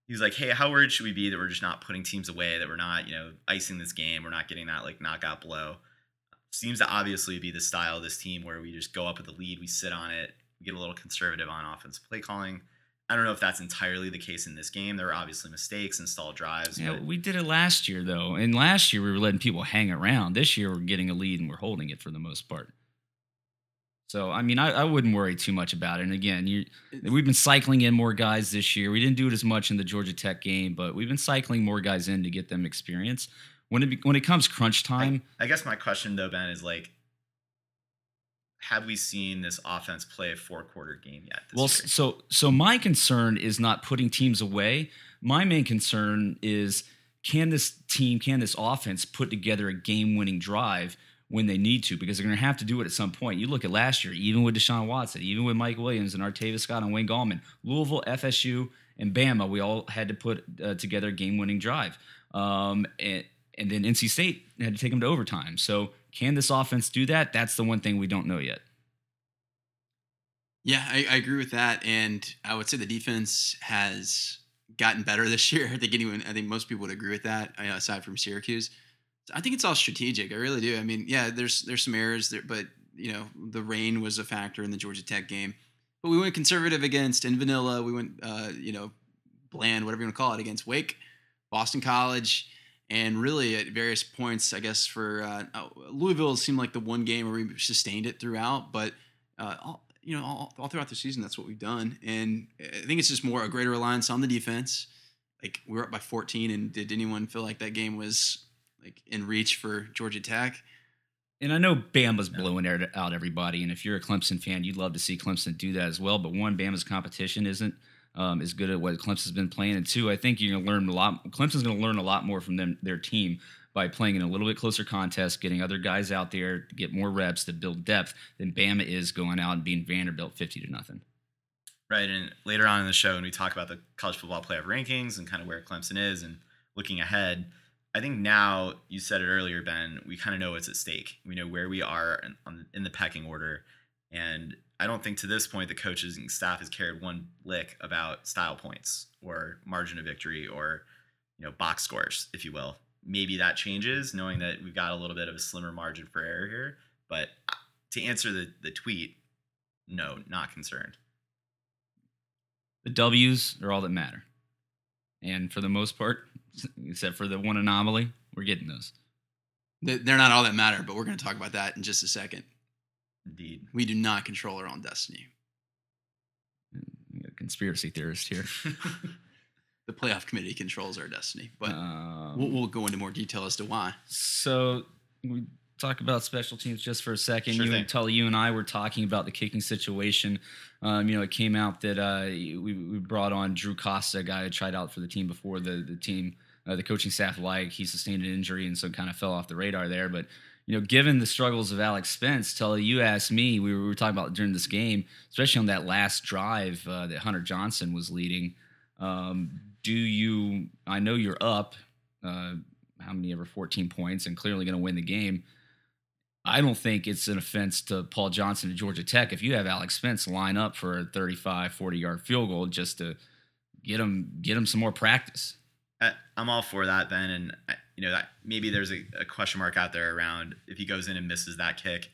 He was like, "Hey, how worried should we be that we're just not putting teams away, that we're not, you know, icing this game, we're not getting that like knockout blow." Seems to obviously be the style of this team where we just go up with the lead, we sit on it, we get a little conservative on offensive play calling. I don't know if that's entirely the case in this game. There were obviously mistakes and stalled drives. Yeah, we did it last year though, and last year we were letting people hang around. This year we're getting a lead and we're holding it for the most part. So I mean, I, I wouldn't worry too much about it. And again, you, we've been cycling in more guys this year. We didn't do it as much in the Georgia Tech game, but we've been cycling more guys in to get them experience. When it when it comes crunch time, I, I guess my question though, Ben, is like, have we seen this offense play a four quarter game yet? Well, year? so so my concern is not putting teams away. My main concern is can this team, can this offense put together a game-winning drive when they need to? Because they're going to have to do it at some point. You look at last year, even with Deshaun Watson, even with Mike Williams and Artavis Scott and Wayne Gallman, Louisville, FSU, and Bama, we all had to put uh, together a game-winning drive. Um, and, and then NC State had to take them to overtime. So can this offense do that? That's the one thing we don't know yet. Yeah, I, I agree with that, and I would say the defense has gotten better this year. I think anyone, I think most people would agree with that, uh, aside from Syracuse. I think it's all strategic. I really do. I mean, yeah, there's there's some errors there, but you know, the rain was a factor in the Georgia Tech game. But we went conservative against in vanilla. We went, uh, you know, bland, whatever you want to call it, against Wake, Boston College, and really at various points, I guess for uh, uh, Louisville seemed like the one game where we sustained it throughout. But uh, all, you know, all, all throughout the season, that's what we've done. And I think it's just more a greater reliance on the defense. Like we were up by 14, and did anyone feel like that game was like in reach for Georgia Tech? And I know Bama's blowing air- out everybody, and if you're a Clemson fan, you'd love to see Clemson do that as well. But one, Bama's competition isn't um, as good at what Clemson's been playing, and two, I think you're going to learn a lot. Clemson's going to learn a lot more from them, their team, by playing in a little bit closer contest, getting other guys out there to get more reps to build depth than Bama is going out and being Vanderbilt fifty to nothing. Right. And later on in the show, when we talk about the college football playoff rankings and kind of where Clemson is and looking ahead, I think now you said it earlier, Ben, we kind of know what's at stake. We know where we are in, on, in the pecking order. And I don't think to this point the coaches and staff has cared one lick about style points or margin of victory or, you know, box scores, if you will. Maybe that changes knowing that we've got a little bit of a slimmer margin for error here. But uh, to answer the, the tweet, no, not concerned. The W's are all that matter, and for the most part, except for the one anomaly, we're getting those. They're not all that matter, but we're going to talk about that in just a second. Indeed. We do not control our own destiny. A conspiracy theorist here. The playoff committee controls our destiny, but Um, we'll, we'll go into more detail as to why. So we talk about special teams just for a second. Sure you thing. and Tully, you and I were talking about the kicking situation. Um, you know, it came out that uh, we, we brought on Drew Costa, a guy who tried out for the team before the the team, uh, the coaching staff like he sustained an injury and so kind of fell off the radar there. But you know, given the struggles of Alex Spence, Tully, you asked me. We were, we were talking about during this game, especially on that last drive uh, that Hunter Johnson was leading. Um, do you? I know you're up. Uh, how many ever 14 points and clearly going to win the game. I don't think it's an offense to Paul Johnson and Georgia Tech if you have Alex Spence line up for a 35, 40 yard field goal just to get him get him some more practice. I- I'm all for that, Ben. And I- you know that maybe there's a, a question mark out there around if he goes in and misses that kick,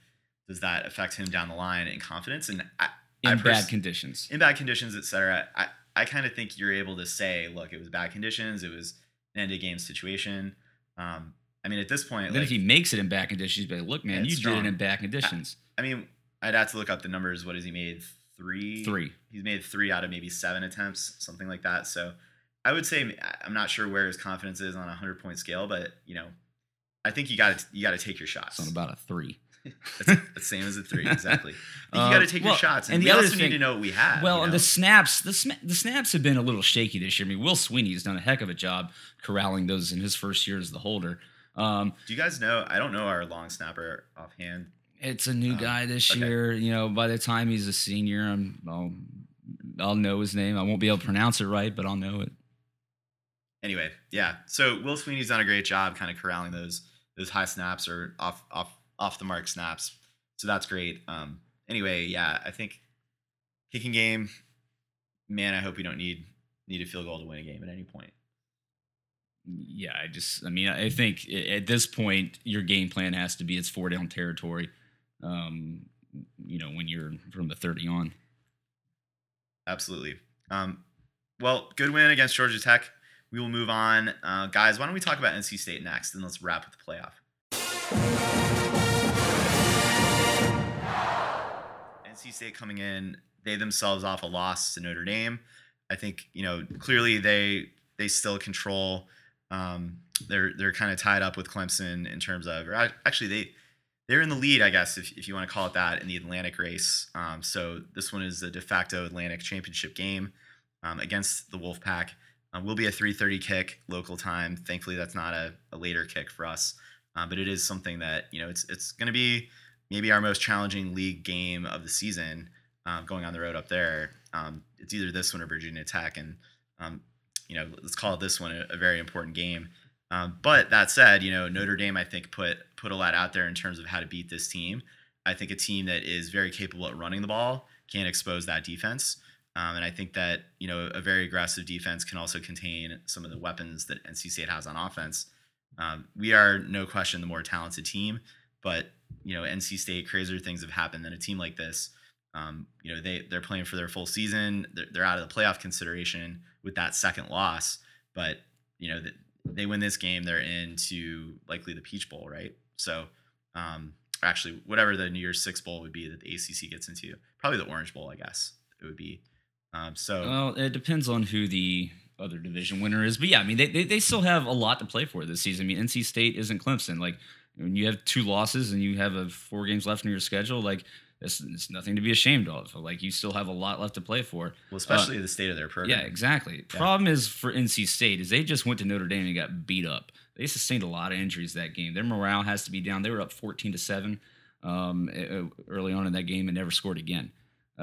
does that affect him down the line in confidence? And I, I In pers- bad conditions. in bad conditions, etc. I, I kind of think you're able to say, look, it was bad conditions, it was an end of game situation. Um, I mean, at this point, then like, if he makes it in bad conditions, you'd like, look, man, you it's did it in bad conditions. I mean, I'd have to look up the numbers. What has he made? Three. Three. He's made three out of maybe seven attempts, something like that. So I would say I'm not sure where his confidence is on a hundred point scale, but you know, I think you got to you got to take your shots. So about a three. That's the same as a three, exactly. Uh, you got to take well, your shots, and, and we the other also need thing- to know what we have. Well, you know? the snaps, the sma- the snaps have been a little shaky this year. I mean, Will Sweeney's done a heck of a job corralling those in his first year as the holder. Um, do you guys know? I don't know our long snapper offhand. It's a new Oh, guy this okay. year. You know, by the time he's a senior, I'm, I'll I'll know his name. I won't be able to pronounce it right, but I'll know it. Anyway, yeah. So Will Sweeney's done a great job, kind of corralling those those high snaps or off off off the mark snaps. So that's great. Um. Anyway, yeah. I think kicking game. Man, I hope we don't need need a field goal to win a game at any point. Yeah, I just, I mean, I think at this point, your game plan has to be it's four down territory. Um, you know, when you're from the thirty on. Absolutely. Um, well, good win against Georgia Tech. We will move on, uh, guys. Why don't we talk about NC State next, and let's wrap with the playoff. NC State coming in, they themselves off a loss to Notre Dame. I think you know clearly they they still control. Um, they're they're kind of tied up with Clemson in terms of, or actually they they're in the lead, I guess, if, if you want to call it that, in the Atlantic race. Um, so this one is the de facto Atlantic Championship game um, against the Wolfpack. Uh, will be a 3:30 kick local time. Thankfully, that's not a, a later kick for us, uh, but it is something that you know it's it's going to be maybe our most challenging league game of the season. Um, going on the road up there, um, it's either this one or Virginia Tech, and um, you know let's call this one a, a very important game. Um, but that said, you know Notre Dame I think put put a lot out there in terms of how to beat this team. I think a team that is very capable at running the ball can expose that defense. Um, and I think that you know a very aggressive defense can also contain some of the weapons that NC State has on offense. Um, we are no question the more talented team, but you know NC State crazier things have happened than a team like this. Um, you know they they're playing for their full season. They're, they're out of the playoff consideration with that second loss, but you know they win this game, they're into likely the Peach Bowl, right? So. Um, actually, whatever the New Year's Six Bowl would be that the ACC gets into, probably the Orange Bowl, I guess it would be. Um, so Well, it depends on who the other division winner is. But yeah, I mean, they, they, they still have a lot to play for this season. I mean, NC State isn't Clemson. Like, when you have two losses and you have a four games left in your schedule, like, it's, it's nothing to be ashamed of. Like, you still have a lot left to play for. well, especially the state of their program. Yeah, exactly. Problem is for NC State is they just went to Notre Dame and got beat up. They sustained a lot of injuries that game. Their morale has to be down. They were up 14 to 7 um, early on in that game and never scored again.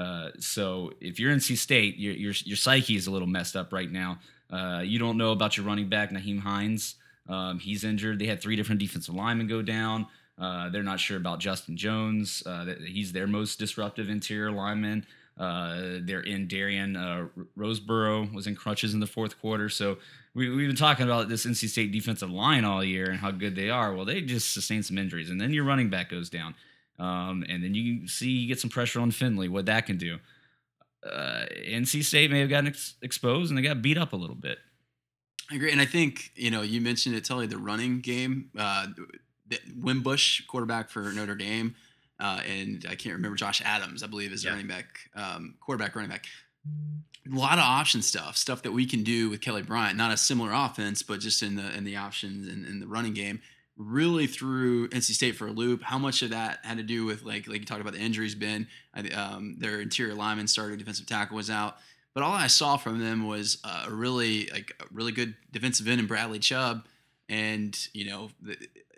Uh, so if you're NC State, your, your your psyche is a little messed up right now. Uh, you don't know about your running back Nyheim Hines. Um, he's injured. They had three different defensive linemen go down. Uh, they're not sure about Justin Jones. Uh, he's their most disruptive interior lineman. Uh, they're in Darian Roseboro was in crutches in the fourth quarter. So we, we've been talking about this NC State defensive line all year and how good they are. Well, they just sustained some injuries, and then your running back goes down. Um, and then you see you get some pressure on Finley, what that can do. Uh, NC State may have gotten ex- exposed and they got beat up a little bit. I agree, and I think you know you mentioned it, Tully, the running game. Uh, Wimbush, quarterback for Notre Dame, uh, and I can't remember Josh Adams, I believe, is Yeah. running back, um, quarterback, running back. A lot of option stuff, stuff that we can do with Kelly Bryant. Not a similar offense, but just in the in the options and in the running game. Really threw NC State for a loop. How much of that had to do with like like you talked about the injuries? Ben, um, their interior lineman started, defensive tackle was out. But all I saw from them was uh, a really like a really good defensive end in Bradley Chubb, and you know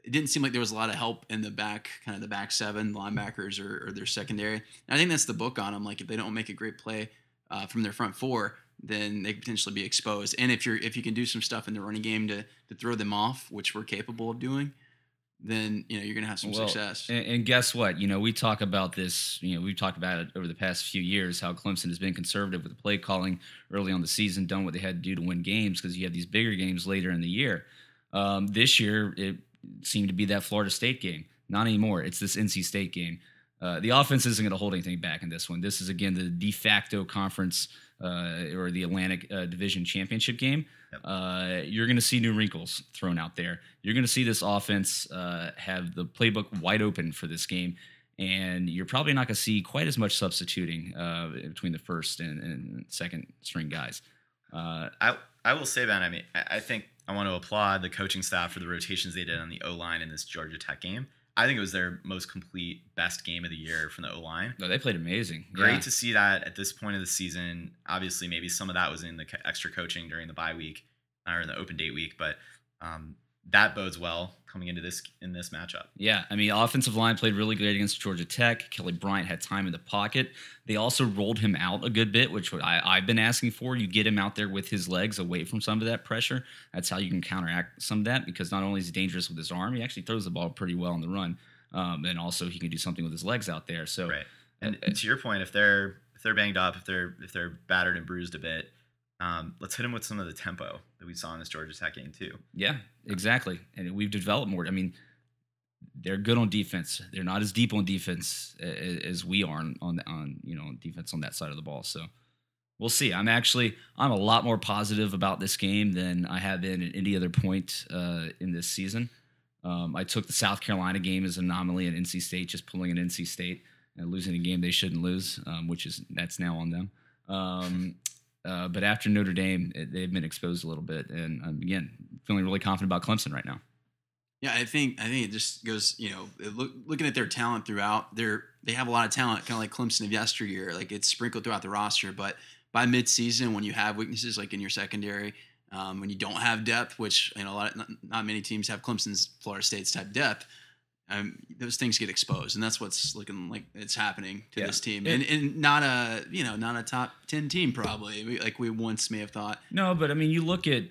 it didn't seem like there was a lot of help in the back, kind of the back seven linebackers or, or their secondary. And I think that's the book on them. Like if they don't make a great play uh, from their front four, then they could potentially be exposed. And if you're if you can do some stuff in the running game to to throw them off, which we're capable of doing, then you know you're gonna have some Well, success. And, and guess what? You know, we talk about this, you know, we've talked about it over the past few years how Clemson has been conservative with the play calling early on the season, done what they had to do to win games because you have these bigger games later in the year. Um, this year, it seemed to be that Florida State game. Not anymore. It's this NC State game. Uh, the offense isn't going to hold anything back in this one. This is, again, the de facto conference uh, or the Atlantic uh, Division Championship game. Uh, you're going to see new wrinkles thrown out there. You're going to see this offense uh, have the playbook wide open for this game, and you're probably not going to see quite as much substituting uh, between the first and, and second string guys. Uh, I I will say, Ben. I mean, I, I think I want to applaud the coaching staff for the rotations they did on the O line in this Georgia Tech game. I think it was their most complete, best game of the year from the O line. no, they played amazing. Great Yeah. to see that at this point of the season. Obviously, maybe some of that was in the extra coaching during the bye week or in the open date week, but um, that bodes well coming into this in this matchup. Yeah, I mean, offensive line played really good against Georgia Tech. Kelly Bryant had time in the pocket. They also rolled him out a good bit, which what I, I've been asking for. You get him out there with his legs away from some of that pressure. That's how you can counteract some of that because not only is he dangerous with his arm, he actually throws the ball pretty well on the run. Um, and also he can do something with his legs out there. So Right. And Uh, to your point, if they're if they're banged up, if they're if they're battered and bruised a bit, um, let's hit them with some of the tempo that we saw in this Georgia Tech game too. Yeah, exactly. And we've developed more. I mean, they're good on defense. They're not as deep on defense as we are on on, on you know defense on that side of the ball. So we'll see. I'm actually I'm a lot more positive about this game than I have been at any other point uh, in this season. Um, I took the South Carolina game as an anomaly at NC State, just pulling an NC State and losing a game they shouldn't lose, um, which is that's now on them. Um, uh, but after Notre Dame, it, they've been exposed a little bit, and I'm again feeling really confident about Clemson right now. Yeah, I think I think it just goes. You know, look, looking at their talent throughout, they're they have a lot of talent, kind of like Clemson of yesteryear. Like it's sprinkled throughout the roster, but by midseason, when you have weaknesses like in your secondary, um, when you don't have depth, which you know a lot, not, not many teams have Clemson's, Florida State's type depth. Um, those things get exposed, and that's what's looking like it's happening to Yeah. this team, and, and not a you know not a top ten team probably We- like we once may have thought. No, but I mean, you look at,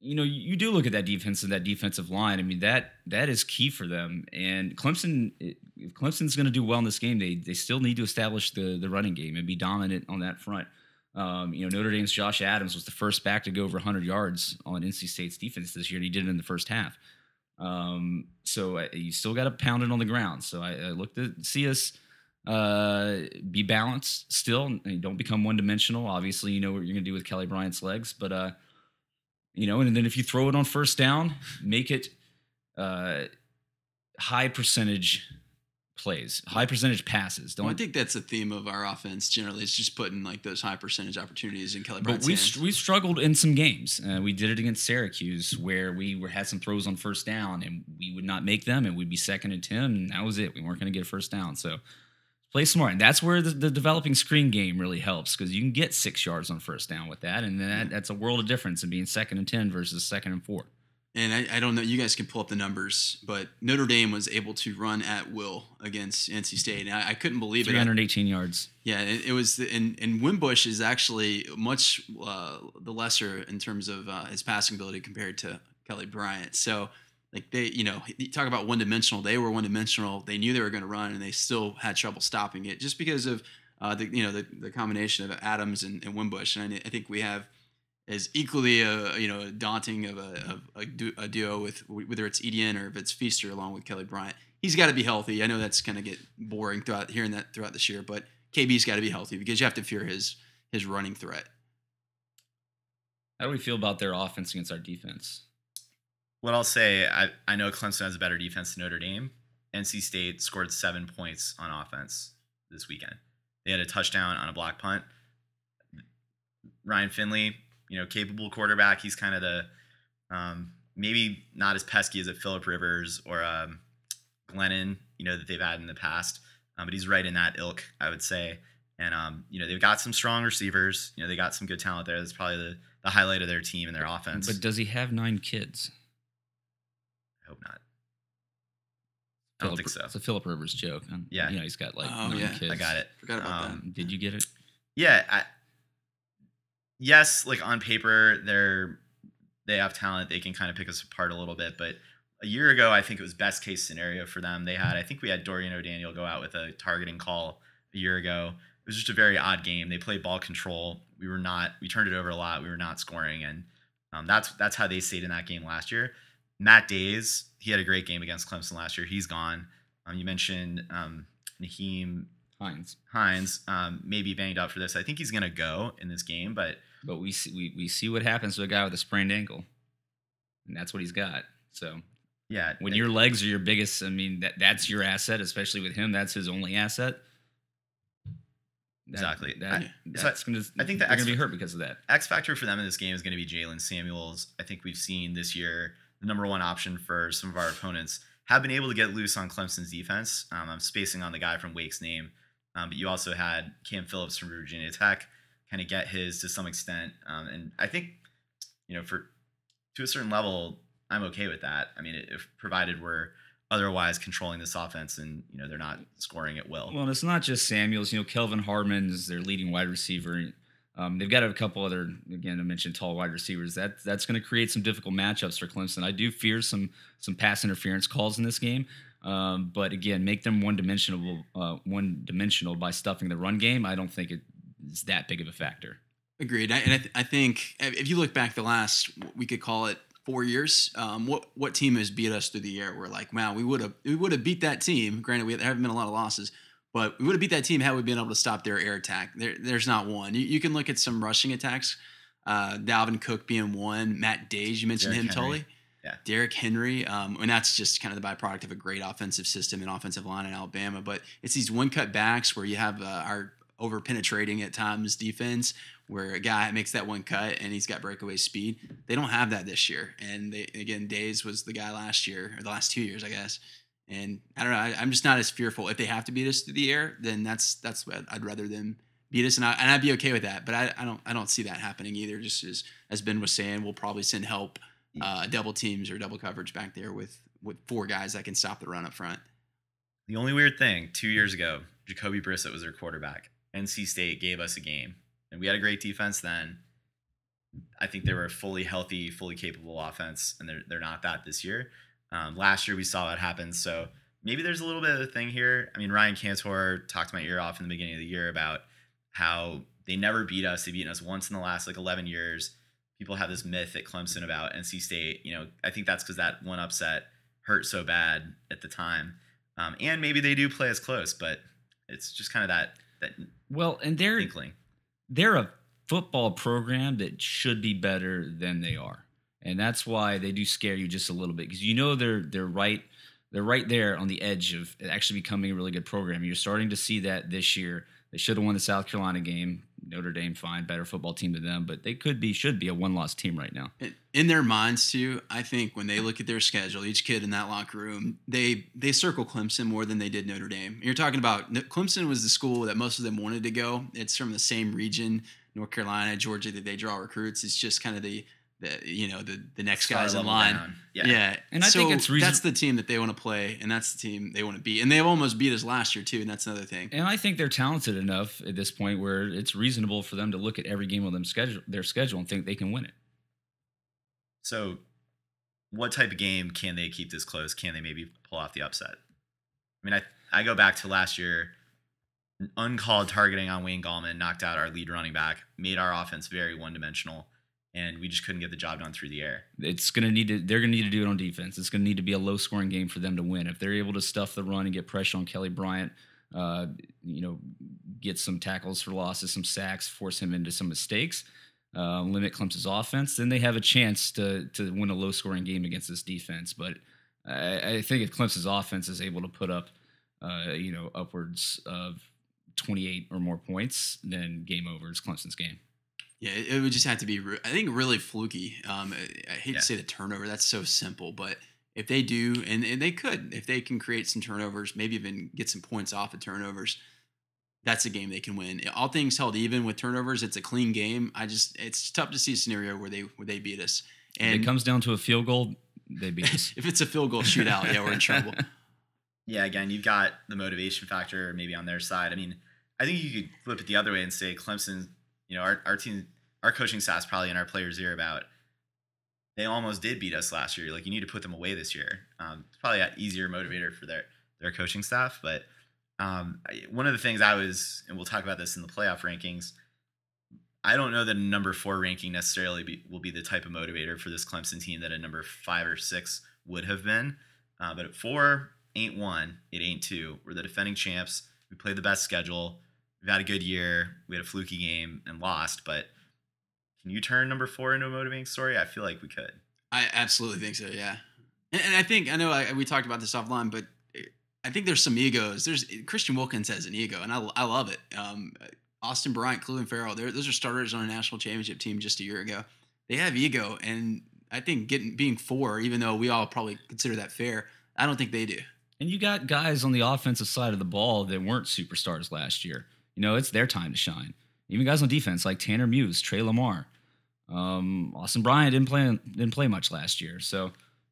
you know, you do look at that defense and that defensive line. I mean, that that is key for them. And Clemson, if Clemson's going to do well in this game, they they still need to establish the the running game and be dominant on that front. Um, you know, Notre Dame's Josh Adams was the first back to go over 100 yards on NC State's defense this year, and he did it in the first half. Um, so uh, you still got to pound it on the ground. So I, I look to see us uh, be balanced still. And don't become one dimensional. Obviously, you know what you're going to do with Kelly Bryant's legs, but uh, you know, and then if you throw it on first down, make it uh, high percentage plays, high percentage passes. Don't Well, I think that's a theme of our offense generally. It's just putting like those high percentage opportunities in Kelly But we hands. we struggled in some games. Uh, we did it against Syracuse, where we were had some throws on first down, and we would not make them, and we'd be second and ten, and that was it. We weren't going to get a first down. So play smart, and that's where the, the developing screen game really helps because you can get six yards on first down with that, and that, that's a world of difference in being second and ten versus second and four. And I, I don't know, you guys can pull up the numbers, but Notre Dame was able to run at will against NC State. And I, I couldn't believe it. Three hundred eighteen yards. Yeah, it, it was, the, and, and Wimbush is actually much uh, the lesser in terms of uh, his passing ability compared to Kelly Bryant. So, like they, you know, you talk about one dimensional. They were one dimensional. They knew they were going to run, and they still had trouble stopping it just because of uh, the, you know, the, the combination of Adams and, and Wimbush. And I, I think we have as equally a you know daunting of a, of a, du- a duo with whether it's Etienne or if it's Feaster along with Kelly Bryant. He's got to be healthy. I know that's going to get boring throughout hearing that throughout this year, but KB's got to be healthy because you have to fear his his running threat. How do we feel about their offense against our defense? What I'll say, I, I know Clemson has a better defense than Notre Dame. NC State scored seven points on offense this weekend. They had a touchdown on a block punt. Ryan Finley, you know, capable quarterback. He's kind of the um, maybe not as pesky as a Philip Rivers or um, Glennon, you know, that they've had in the past. Um, but he's right in that ilk, I would say. And um, you know, they've got some strong receivers. You know, they got some good talent there. That's probably the, the highlight of their team and their offense. But does he have nine kids? I hope not. I don't Phillip- think so. It's a Philip Rivers joke. Yeah. you know he's got like Oh, nine yeah. kids. I got it. Forgot about that. Um, Did you get it? Yeah, I, yes, like on paper, they're they have talent. They can kind of pick us apart a little bit. But a year ago, I think it was best case scenario for them. They had, I think we had Dorian O'Daniel go out with a targeting call a year ago. It was just a very odd game. They played ball control. We were not. We turned it over a lot. We were not scoring, and um, that's that's how they stayed in that game last year. Matt Dayes, he had a great game against Clemson last year. He's gone. Um, you mentioned um, Nyheim Hines. Hines um, may be banged up for this. I think he's going to go in this game, but But we see we, we see what happens to a guy with a sprained ankle. And that's what he's got. So yeah, when your legs are your biggest, I mean that that's your asset, especially with him. That's his only asset. That- Exactly. That, I- so that's gonna. I think the they're gonna be hurt because of that. X factor for them in this game is going to be Jaylen Samuels. I think we've seen this year the number one option for some of our opponents have been able to get loose on Clemson's defense. Um, I'm spacing on the guy from Wake's name, um, but you also had Cam Phillips from Virginia Tech kind of get his to some extent, um, and I think you know for to a certain level, I'm okay with that. I mean, if provided we're otherwise controlling this offense and you know they're not scoring at will. Well, it's not just Samuels. You know, Kelvin Harmon is their leading wide receiver. Um, they've got a couple other, again, I mentioned tall wide receivers. That that's going to create some difficult matchups for Clemson. I do fear some some pass interference calls in this game, um, but again, make them one dimensional, uh, one dimensional by stuffing the run game. I don't think it is that big of a factor. Agreed. I, and I, th- I think if you look back the last, we could call it four years. Um, what what team has beat us through the year? We're like, wow, we would have we would have beat that team. Granted, we haven't been a lot of losses, but we would have beat that team had we been able to stop their air attack. There, there's not one. You, you can look at some rushing attacks. Uh, Dalvin Cook being one. Matt Dayes, you mentioned Derrick him, Henry. Tully. Yeah. Derrick Henry, um, and that's just kind of the byproduct of a great offensive system and offensive line in Alabama. But it's these one cut backs where you have uh, our over penetrating at times defense where a guy makes that one cut and he's got breakaway speed. They don't have that this year. And they, again, Dayes was the guy last year or the last two years, I guess. And I don't know. I, I'm just not as fearful. If they have to beat us through the air, then that's that's what I'd rather them beat us, and, I, and I'd be okay with that. But I, I don't I don't see that happening either. Just as as Ben was saying, we'll probably send help, uh, double teams or double coverage back there with with four guys that can stop the run up front. The only weird thing, two years ago, Jacoby Brissett was their quarterback. NC State gave us a game, and we had a great defense then. I think they were a fully healthy, fully capable offense, and they're they're not that this year. Um, last year we saw that happen, so maybe there's a little bit of a thing here. I mean, Ryan Cantor talked my ear off in the beginning of the year about how they never beat us. They've beaten us once in the last like 11 years. People have this myth at Clemson about NC State. You know, I think that's because that one upset hurt so bad at the time. Um, and maybe they do play as close, but it's just kind of that that Well, and they're inkling. they're a football program that should be better than they are, and that's why they do scare you just a little bit because you know they're they're right they're right there on the edge of actually becoming a really good program. You're starting to see that this year. They should have won the South Carolina game. Notre Dame, fine, better football team than them, but they could be should be a one loss team right now. In- their minds too, I think when they look at their schedule, each kid in that locker room, they they circle Clemson more than they did Notre Dame. You're talking about Clemson was the school that most of them wanted to go. It's from the same region, North Carolina, Georgia, that they draw recruits. It's just kind of the the you know the the next Star guys in line. down. Yeah. Yeah. And I think it's reason- that's the team that they want to play, and that's the team they want to beat. And they've almost beat us last year too, and that's another thing. And I think they're talented enough at this point where it's reasonable for them to look at every game of them schedule their schedule and think they can win it. So, what type of game can they keep this close? Can they maybe pull off the upset? I mean, I I go back to last year. Uncalled targeting on Wayne Gallman knocked out our lead running back, made our offense very one dimensional, and we just couldn't get the job done through the air. It's gonna need to. They're gonna need to do it on defense. It's gonna need to be a low scoring game for them to win. If they're able to stuff the run and get pressure on Kelly Bryant, uh, you know, get some tackles for losses, some sacks, force him into some mistakes, uh, limit Clemson's offense, then they have a chance to to win a low scoring game against this defense. But I, I think if Clemson's offense is able to put up, uh, you know, upwards of 28 or more points, then game over. is Clemson's game. Yeah, it, it would just have to be, re- I think, really fluky. Um, I, I hate Yeah. to say the turnover. That's so simple, but if they do, and, and they could, if they can create some turnovers, maybe even get some points off of turnovers, that's a game they can win. All things held even with turnovers, it's a clean game. I just, it's tough to see a scenario where they where they beat us. If And it comes down to a field goal, they beat us. if it's a field goal shootout, yeah, we're in trouble. Yeah, again, you've got the motivation factor maybe on their side. I mean, I think you could flip it the other way and say Clemson, you know, our, our team, our coaching staff's probably in our players' ear about they almost did beat us last year. Like you need to put them away this year. Um, it's probably an easier motivator for their their coaching staff. But um, one of the things I was, and we'll talk about this in the playoff rankings. I don't know that a number four ranking necessarily be, will be the type of motivator for this Clemson team that a number five or six would have been. Uh, but at four, ain't one, it ain't two. We're the defending champs. We played the best schedule. We've had a good year. We had a fluky game and lost, but can you turn number four into a motivating story? I feel like we could. I absolutely think so. Yeah, and, and I think I know I, we talked about this offline, but I think there's some egos. There's Christian Wilkins has an ego, and I, I love it. Um, Austin Bryant, Clelin Ferrell, those are starters on a national championship team just a year ago. They have ego, and I think getting being four, even though we all probably consider that fair, I don't think they do. And you got guys on the offensive side of the ball that weren't superstars last year. You know, it's their time to shine. Even guys on defense like Tanner Muse, Tre Lamar, um, Austin Bryant didn't play didn't play much last year. So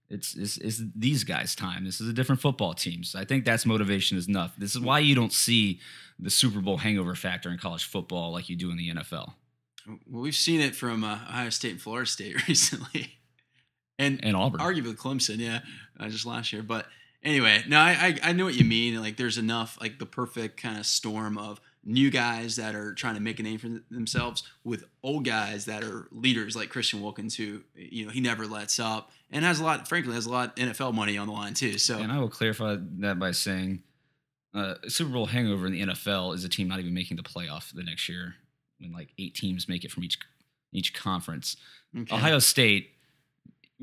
it's, it's it's these guys' time. This is a different football team. So I think that's motivation is enough. This is why you don't see the Super Bowl hangover factor in college football like you do in the NFL Well, we've seen it from uh, Ohio State and Florida State recently, and and Auburn. arguably Clemson, yeah, uh, just last year. But anyway, no, I, I I know what you mean. Like, there's enough, like the perfect kind of storm of new guys that are trying to make a name for themselves with old guys that are leaders like Christian Wilkins, who you know he never lets up and has a lot, frankly, has a lot of NFL money on the line too. So And I will clarify that by saying uh, Super Bowl hangover in the NFL is a team not even making the playoff the next year when like eight teams make it from each each conference. okay. Ohio State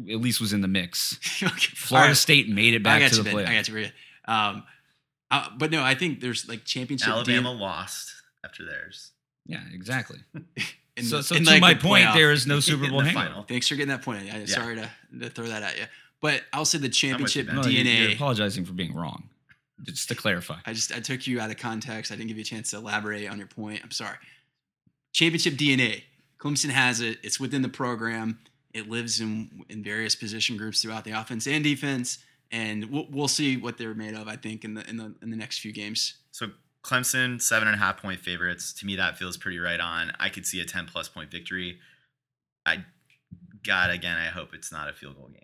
at least was in the mix. Okay. Florida right. State made it back to the playoff. I got you. Um, uh, but no, I think there's like championship. Alabama deal- lost after theirs. Yeah, exactly. in So, the, so in to like my the point, playoff. there is no Super Bowl the final. Thanks for getting that point. I, Sorry to, to throw that at you, but I'll say the championship Ben. No, you- DNA. You're apologizing for being wrong. Just to clarify. I just I took you out of context. I didn't give you a chance to elaborate on your point. I'm sorry. Championship DNA. Clemson has it. It's within the program. It lives in in various position groups throughout the offense and defense, and we'll, we'll see what they're made of. I think in the in the in the next few games. So Clemson, seven and a half point favorites. To me, that feels pretty right on. I could see a 10 plus point victory. I, God, again, I hope it's not a field goal game.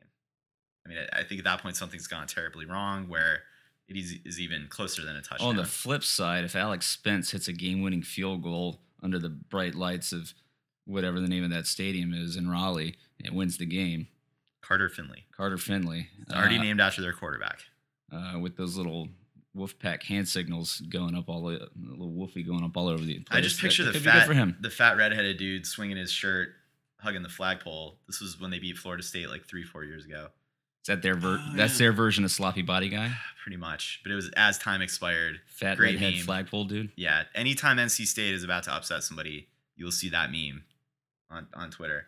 I mean, I, I think at that point something's gone terribly wrong where it is, is even closer than a touchdown. On the flip side, if Alex Spence hits a game-winning field goal under the bright lights of whatever the name of that stadium is in Raleigh, and wins the game, Carter Finley, Carter Finley, It's already uh, named after their quarterback. uh, with those little Wolfpack hand signals going up all the little Wolfie going up all over the place. I just picture that the could be good fat, for him. the fat redheaded dude swinging his shirt, hugging the flagpole. This was when they beat Florida State like three, four years ago. Is that their ver- Oh, that's yeah. their version of sloppy body guy? Pretty much, but it was as time expired. Fat Great redhead meme. flagpole dude. Yeah, anytime NC State is about to upset somebody, you will see that meme on, on Twitter.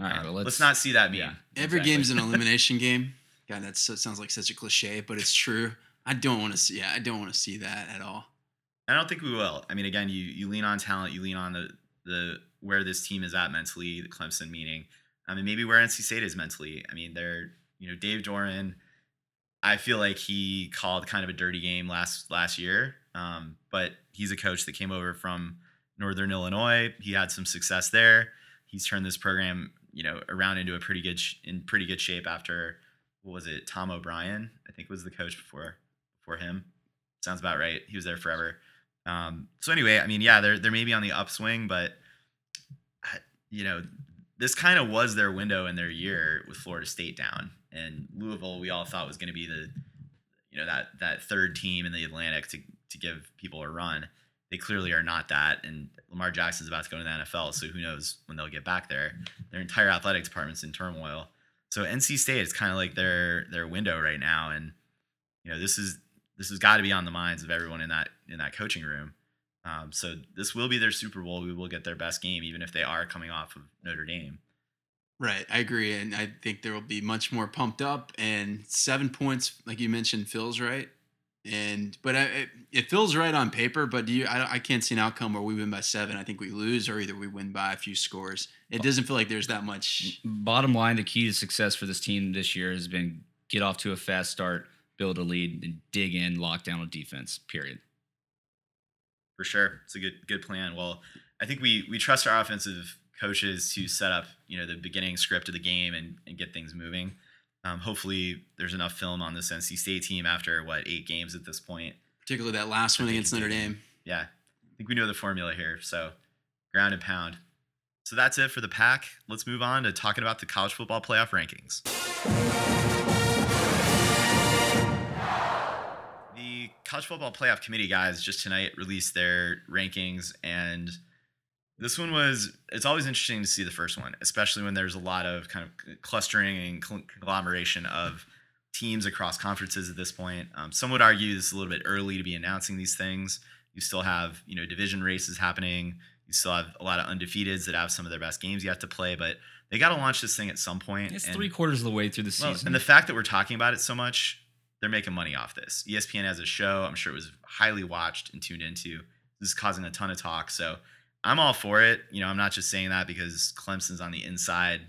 All right, well, let's, let's, not see that meme. yeah. Every Exactly. game's an elimination game. God, that sounds like such a cliche, but it's true. I don't want to see. Yeah, I don't want to see that at all. I don't think we will. I mean, again, you you lean on talent, you lean on the the where this team is at mentally, the Clemson meaning. I mean, maybe where NC State is mentally. I mean, they're you know Dave Doeren. I feel like he called kind of a dirty game last last year, um, but he's a coach that came over from Northern Illinois. He had some success there. He's turned this program, you know, around into a pretty good sh- in pretty good shape after what was it? Tom O'Brien, I think was the coach before before him. Sounds about right. He was there forever. Um, so anyway, I mean, yeah, they're they're maybe on the upswing, but you know, this kind of was their window in their year with Florida State down, and Louisville. We all thought was going to be the, you know, that that third team in the Atlantic to to give people a run. They clearly are not that, and Lamar Jackson's about to go to the NFL, so who knows when they'll get back there? Their entire athletic department's in turmoil. So NC State is kind of like their their window right now, and you know this is this has got to be on the minds of everyone in that in that coaching room. Um, so this will be their Super Bowl. We will get their best game, even if they are coming off of Notre Dame. Right, I agree, and I think there will be much more pumped up. And seven points, like you mentioned, feels right. And but I, it, it feels right on paper. But do you? I, I can't see an outcome where we win by seven. I think we lose, or either we win by a few scores. It doesn't feel like there's that much. Bottom line, the key to success for this team this year has been get off to a fast start, build a lead, and dig in, lock down on defense. Period. for sure. It's a good good plan. Well, I think we we trust our offensive coaches to set up you know the beginning script of the game and, and get things moving. Um, hopefully, there's enough film on this NC State team after what eight games at this point. Particularly that last one against Notre. Dame. Yeah, I think we know the formula here. So ground and pound. So that's it for the pack. Let's move on to talking about the college football playoff rankings. The college football playoff committee guys just tonight released their rankings and this one was it's always interesting to see the first one especially when there's a lot of kind of clustering and conglomeration of teams across conferences at this point um, some would argue this is a little bit early to be announcing these things you still have you know division races happening you still have a lot of undefeateds that have some of their best games yet to play but they got to launch this thing at some point It's and- three quarters of the way through the well, season. and the fact that we're talking about it so much, they're making money off this. ESPN has a show. I'm sure it was highly watched and tuned into. This is causing a ton of talk. So I'm all for it. You know, I'm not just saying that because Clemson's on the inside.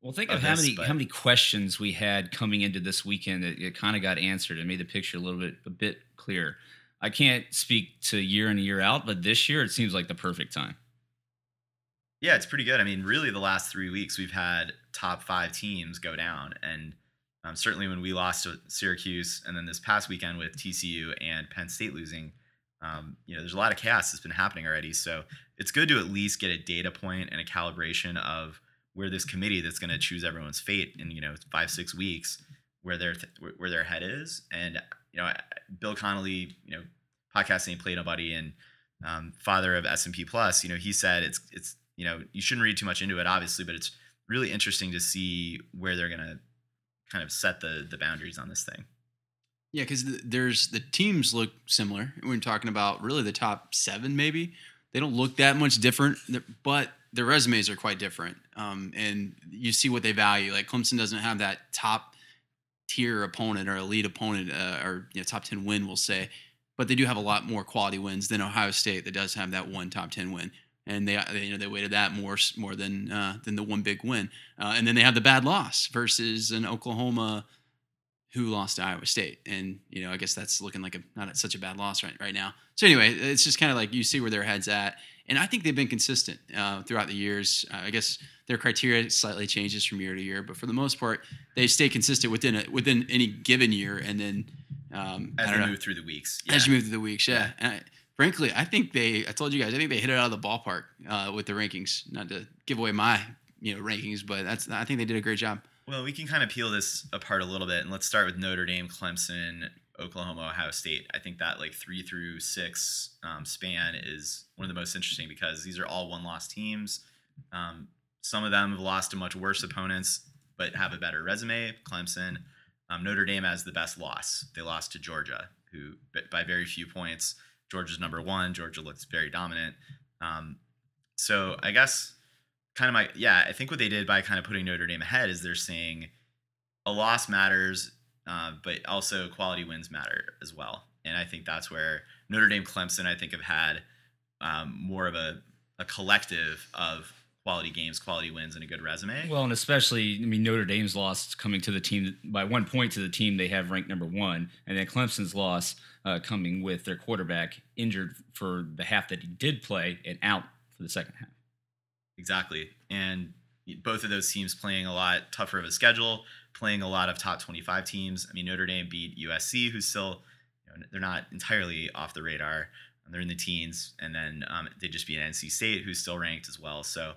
Well, think of of how this, many but- how many questions we had coming into this weekend that it kind of got answered and made the picture a little bit a bit clearer. I can't speak to year in and year out, but this year it seems like the perfect time. Yeah, it's pretty good. I mean, really, the last three weeks we've had top five teams go down, and um, certainly when we lost to Syracuse, and then this past weekend with TCU and Penn State losing, um, you know, there's a lot of chaos that's been happening already. So it's good to at least get a data point and a calibration of where this committee that's going to choose everyone's fate in you know five six weeks, where their th- where their head is. And you know, Bill Connolly, you know, podcasting Play Nobody and um, father of S and P Plus, you know, he said it's it's you know you shouldn't read too much into it, obviously, but it's really interesting to see where they're gonna kind of set the the boundaries on this thing. Yeah, because the, there's the teams look similar. We're talking about really the top seven, maybe they don't look that much different, but their resumes are quite different. Um, and you see what they value. Like Clemson doesn't have that top tier opponent or elite opponent uh, or you know, top 10 win, we'll say, but they do have a lot more quality wins than Ohio State that does have that one top 10 win. And they, they you know, they weighted that more more than uh, than the one big win. Uh, and then they have the bad loss versus an Oklahoma who lost to Iowa State. And, you know, I guess that's looking like a not such a bad loss right, right now. So anyway, it's just kind of like you see where their head's at. And I think they've been consistent uh, throughout the years. Uh, I guess their criteria slightly changes from year to year, but for the most part, they stay consistent within it within any given year. And then um, As they know move through the weeks. as you move through the weeks, yeah. And I, frankly, I think they. I told you guys, I think they hit it out of the ballpark uh, with the rankings. Not to give away my you know rankings, but that's I think they did a great job. Well, we can kind of peel this apart a little bit, and let's start with Notre Dame, Clemson, Oklahoma, Ohio State. I think that like three through six um, span is one of the most interesting because these are all one-loss teams. Um, some of them have lost to much worse opponents, but have a better resume. Clemson, um, Notre Dame has the best loss. They lost to Georgia, who by very few points. Georgia's number one. Georgia looks very dominant. Um, so I guess kind of my yeah i think what they did by kind of putting notre dame ahead is they're saying a loss matters uh, but also quality wins matter as well and i think that's where notre dame clemson i think have had um, more of a, a collective of quality games quality wins and a good resume Well, and especially, I mean, Notre Dame's loss coming to the team by one point to the team they have ranked number one, and then Clemson's loss uh, coming with their quarterback injured for the half that he did play and out for the second half. Exactly. And both of those teams playing a lot tougher of a schedule, playing a lot of top 25 teams. I mean, Notre Dame beat USC, who's still, you know, they're not entirely off the radar. They're in the teens. And then um, they just beat NC State, who's still ranked as well. So,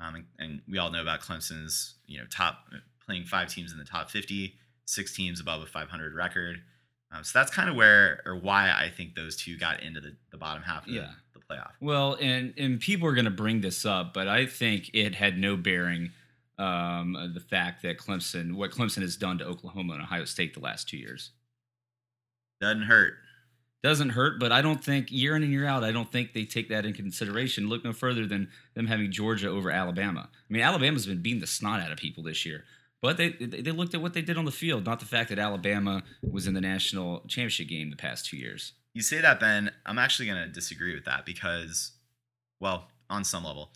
um, and, and we all know about Clemson's, you know, top playing five teams in the top 50, six teams above a 500 record. Um, so that's kind of where or why I think those two got into the, the bottom half of Yeah. Playoff. Well, and and people are going to bring this up, but I think it had no bearing um, the fact that Clemson, what Clemson has done to Oklahoma and Ohio State the last two years. Doesn't hurt. doesn't hurt, but I don't think year in and year out, I don't think they take that in consideration. Look no further than them having Georgia over Alabama. I mean, Alabama's been beating the snot out of people this year, but they they looked at what they did on the field, not the fact that Alabama was in the national championship game the past two years. You say that, Ben. I'm actually going to disagree with that because, well, on some level,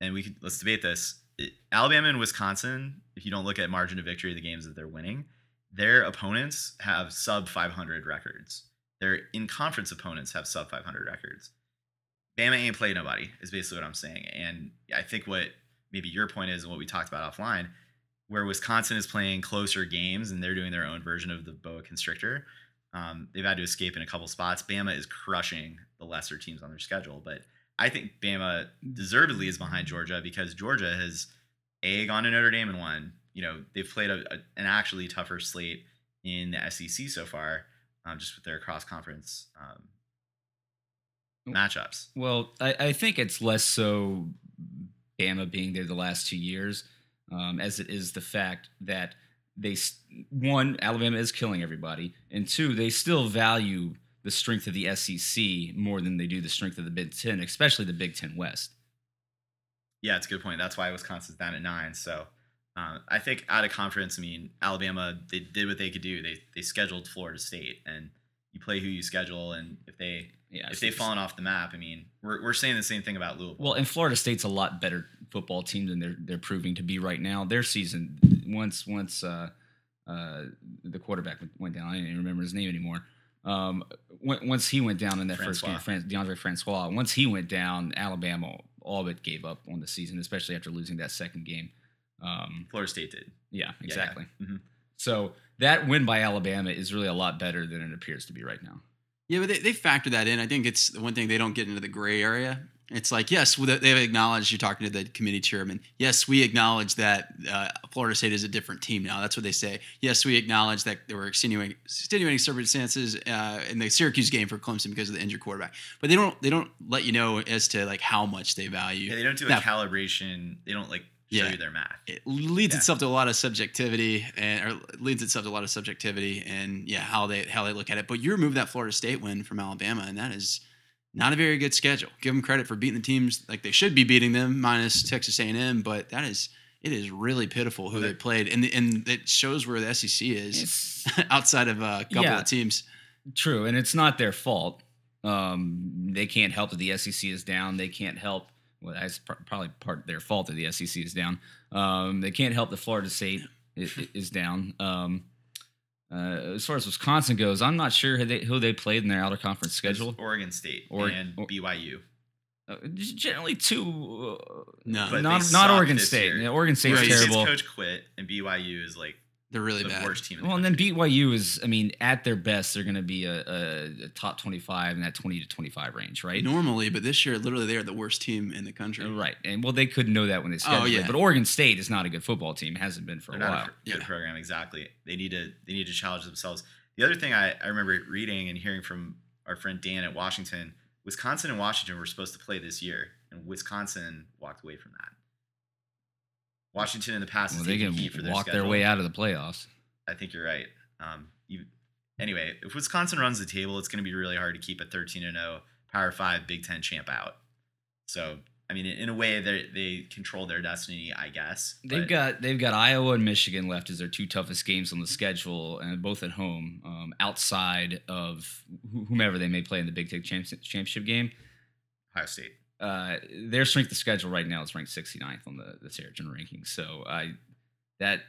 and we could let's debate this. It- Alabama and Wisconsin, if you don't look at margin of victory of the games that they're winning, their opponents have sub 500 records. Their in conference opponents have sub 500 records. Bama ain't played nobody is basically what I'm saying, and I think what maybe your point is and what we talked about offline, where Wisconsin is playing closer games and they're doing their own version of the boa constrictor. Um, they've had to escape in a couple spots. Bama is crushing the lesser teams on their schedule, but I think Bama deservedly is behind Georgia because Georgia has a gone to Notre Dame and won. You know they've played a, a, an actually tougher slate in the SEC so far, um, just with their cross conference um, matchups. Well, I, I think it's less so Bama being there the last two years, um, as it is the fact that they one Alabama is killing everybody, and two they still value the strength of the SEC more than they do the strength of the Big Ten, especially the Big Ten West. Yeah, it's a good point. That's why Wisconsin's down at nine. So um, I think out of conference, I mean Alabama, they did what they could do. They they scheduled Florida State, and you play who you schedule, and if they Yeah, if they've fallen off the map, I mean we're we're saying the same thing about Louisville. Well, and Florida State's a lot better football team than they're they're proving to be right now. Their season once once uh, uh, the quarterback went- went down, I don't even remember his name anymore. Um, on- once he went down in that first game, Fran- Deondre Francois. Once he went down, Alabama all but gave up on the season, especially after losing that second game. Um, Florida State did. yeah, Yeah, exactly. yeah. Mhm. So that win by Alabama is really a lot better than it appears to be right now. Yeah, but they, they factor that in. I think it's the one thing they don't get into the gray area. It's like, yes, they've acknowledged, you're talking to the committee chairman. Yes, we acknowledge that uh, Florida State is a different team now. That's what they say. Yes, we acknowledge that there were extenuating, extenuating circumstances uh, in the Syracuse game for Clemson because of the injured quarterback. But they don't they don't let you know as to like how much they value. Yeah, they don't do a Now, calibration. They don't like show Yeah. you their math. it leads Yeah. itself to a lot of subjectivity and or it leads itself to a lot of subjectivity and yeah how they how they look at it but you remove that florida state win from alabama and that is not a very good schedule. Give them credit for beating the teams like they should be beating them, minus Texas A&M. But that is it is really pitiful who they played, and and it shows where the SEC is outside of a couple Yeah. of teams. true, and it's not their fault. Um, they can't help that the SEC is down. They can't help. Well, that's pr- probably part of their fault that the SEC is down. Um, they can't help that Florida State is, is down. Um, uh, as far as Wisconsin goes, I'm not sure who they, who they played in their outer conference schedule. It's Oregon State Or- and or- BYU. Uh, generally, two. Uh, No, not not Oregon State. Yeah, Oregon State's Right. Terrible. State's coach quit, and BYU is like they're really the bad. worst team. In the Well, and then. BYU is, I mean, at their best, they're going to be a, a, a top 25 in that 20 to 25 range, right? Normally, but this year, literally, they are the worst team in the country. Uh, right. And well, they couldn't know that when they scheduled Oh, yeah. it. But Oregon State is not a good football team. Hasn't been for They're a not while. a good Yeah. program exactly. They need to they need to challenge themselves. The other thing I, I remember reading and hearing from our friend Dan at Washington, Wisconsin and Washington were supposed to play this year, and Wisconsin walked away from that. Washington in the past Well, they can for their walk their way out of the playoffs. I think you're right. Um, you, anyway, if Wisconsin runs the table, it's going to be really hard to keep a 13 and 0 Power Five Big Ten champ out. So, I mean, in a way, they they control their destiny, I guess. They've got they've got Iowa and Michigan left as their two toughest games on the schedule, and both at home. Um, outside of wh- whomever they may play in the Big Ten championship game, Ohio State. Uh, their strength of schedule right now is ranked 69th on the the Sagarin rankings. So I that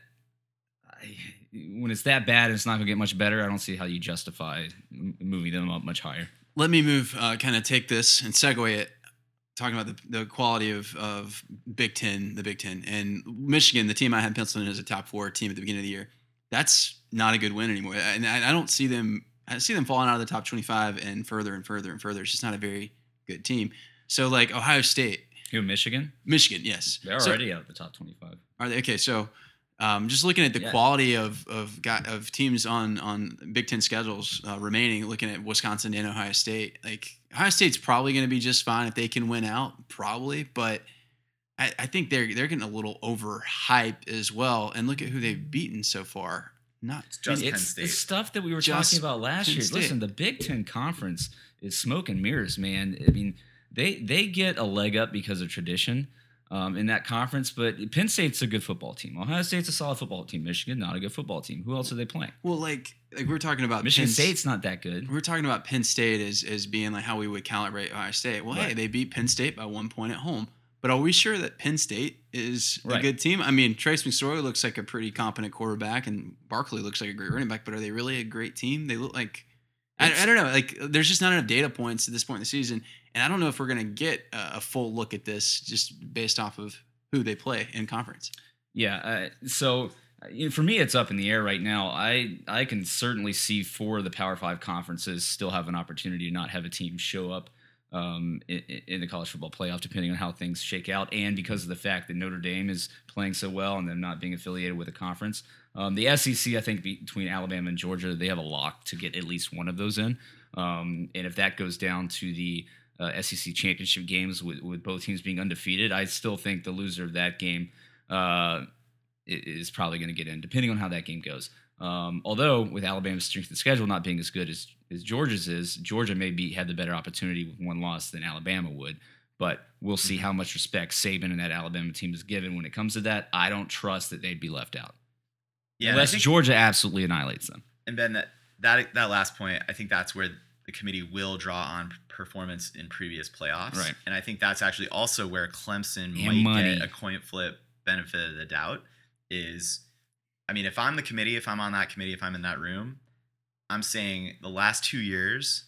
I, when it's that bad and it's not going to get much better, I don't see how you justify moving them up much higher. Let me move, uh, kind of take this and segue it, talking about the, the quality of, of Big Ten, the Big Ten. And Michigan, the team I had penciled in as a top four team at the beginning of the year, that's not a good win anymore. And I, I don't see them, I see them falling out of the top 25 and further and further and further. It's just not a very good team. So, like Ohio State, Who Michigan? Michigan, yes. They're So- already out of the top 25. Are they okay? So, um, just looking at the Yeah. quality of of got, of teams on on Big Ten schedules uh, remaining, looking at Wisconsin and Ohio State, like Ohio State's probably going to be just fine if they can win out, probably. But I, I think they're they're getting a little overhyped as well. And look at who they've beaten so far. Not just Penn it's the State. stuff that we were Just talking about last Penn year. State. Listen, the Big Ten Conference is smoke and mirrors, man. I mean, they they get a leg up because of tradition um, in that conference, but Penn State's a good football team. Ohio State's a solid football team. Michigan, not a good football team. Who else are they playing? well, like like we're talking about Michigan Penn State's not that good. We're talking about Penn State as, as being like how we would calibrate Ohio State. Well, hey, they beat Penn State by one point at home. But are we sure that Penn State is a good team? I mean, Trace McSorley looks like a pretty competent quarterback, and Barkley looks like a great running back. But are they really a great team? They look like I, I don't know. Like, there's just not enough data points at this point in the season, and I don't know if we're gonna get a, full look at this just based off of who they play in conference. Yeah. Uh, so uh, for me, it's up in the air right now. I I can certainly see four of the Power Five conferences still have an opportunity to not have a team show up um, in, in the college football playoff, depending on how things shake out, and because of the fact that Notre Dame is playing so well and them not being affiliated with a conference. Um, the SEC, I think, between Alabama and Georgia, they have a lock to get at least one of those in. Um, and if that goes down to the uh, SEC championship games with, with both teams being undefeated, I still think the loser of that game uh, is probably going to get in, depending on how that game goes. Um, although with Alabama's strength of schedule not being as good as, as Georgia's is, Georgia may be had the better opportunity with one loss than Alabama would. But we'll see how much respect Saban and that Alabama team is given when it comes to that. I don't trust that they'd be left out Yeah, unless Georgia absolutely annihilates them. and Ben, that that that last point, I think that's where the committee will draw on performance in previous playoffs, Right. And I think that's actually also where Clemson And might money. get a coin flip benefit of the doubt. Is, I mean, if I'm the committee, if I'm on that committee, if I'm in that room, I'm saying the last two years,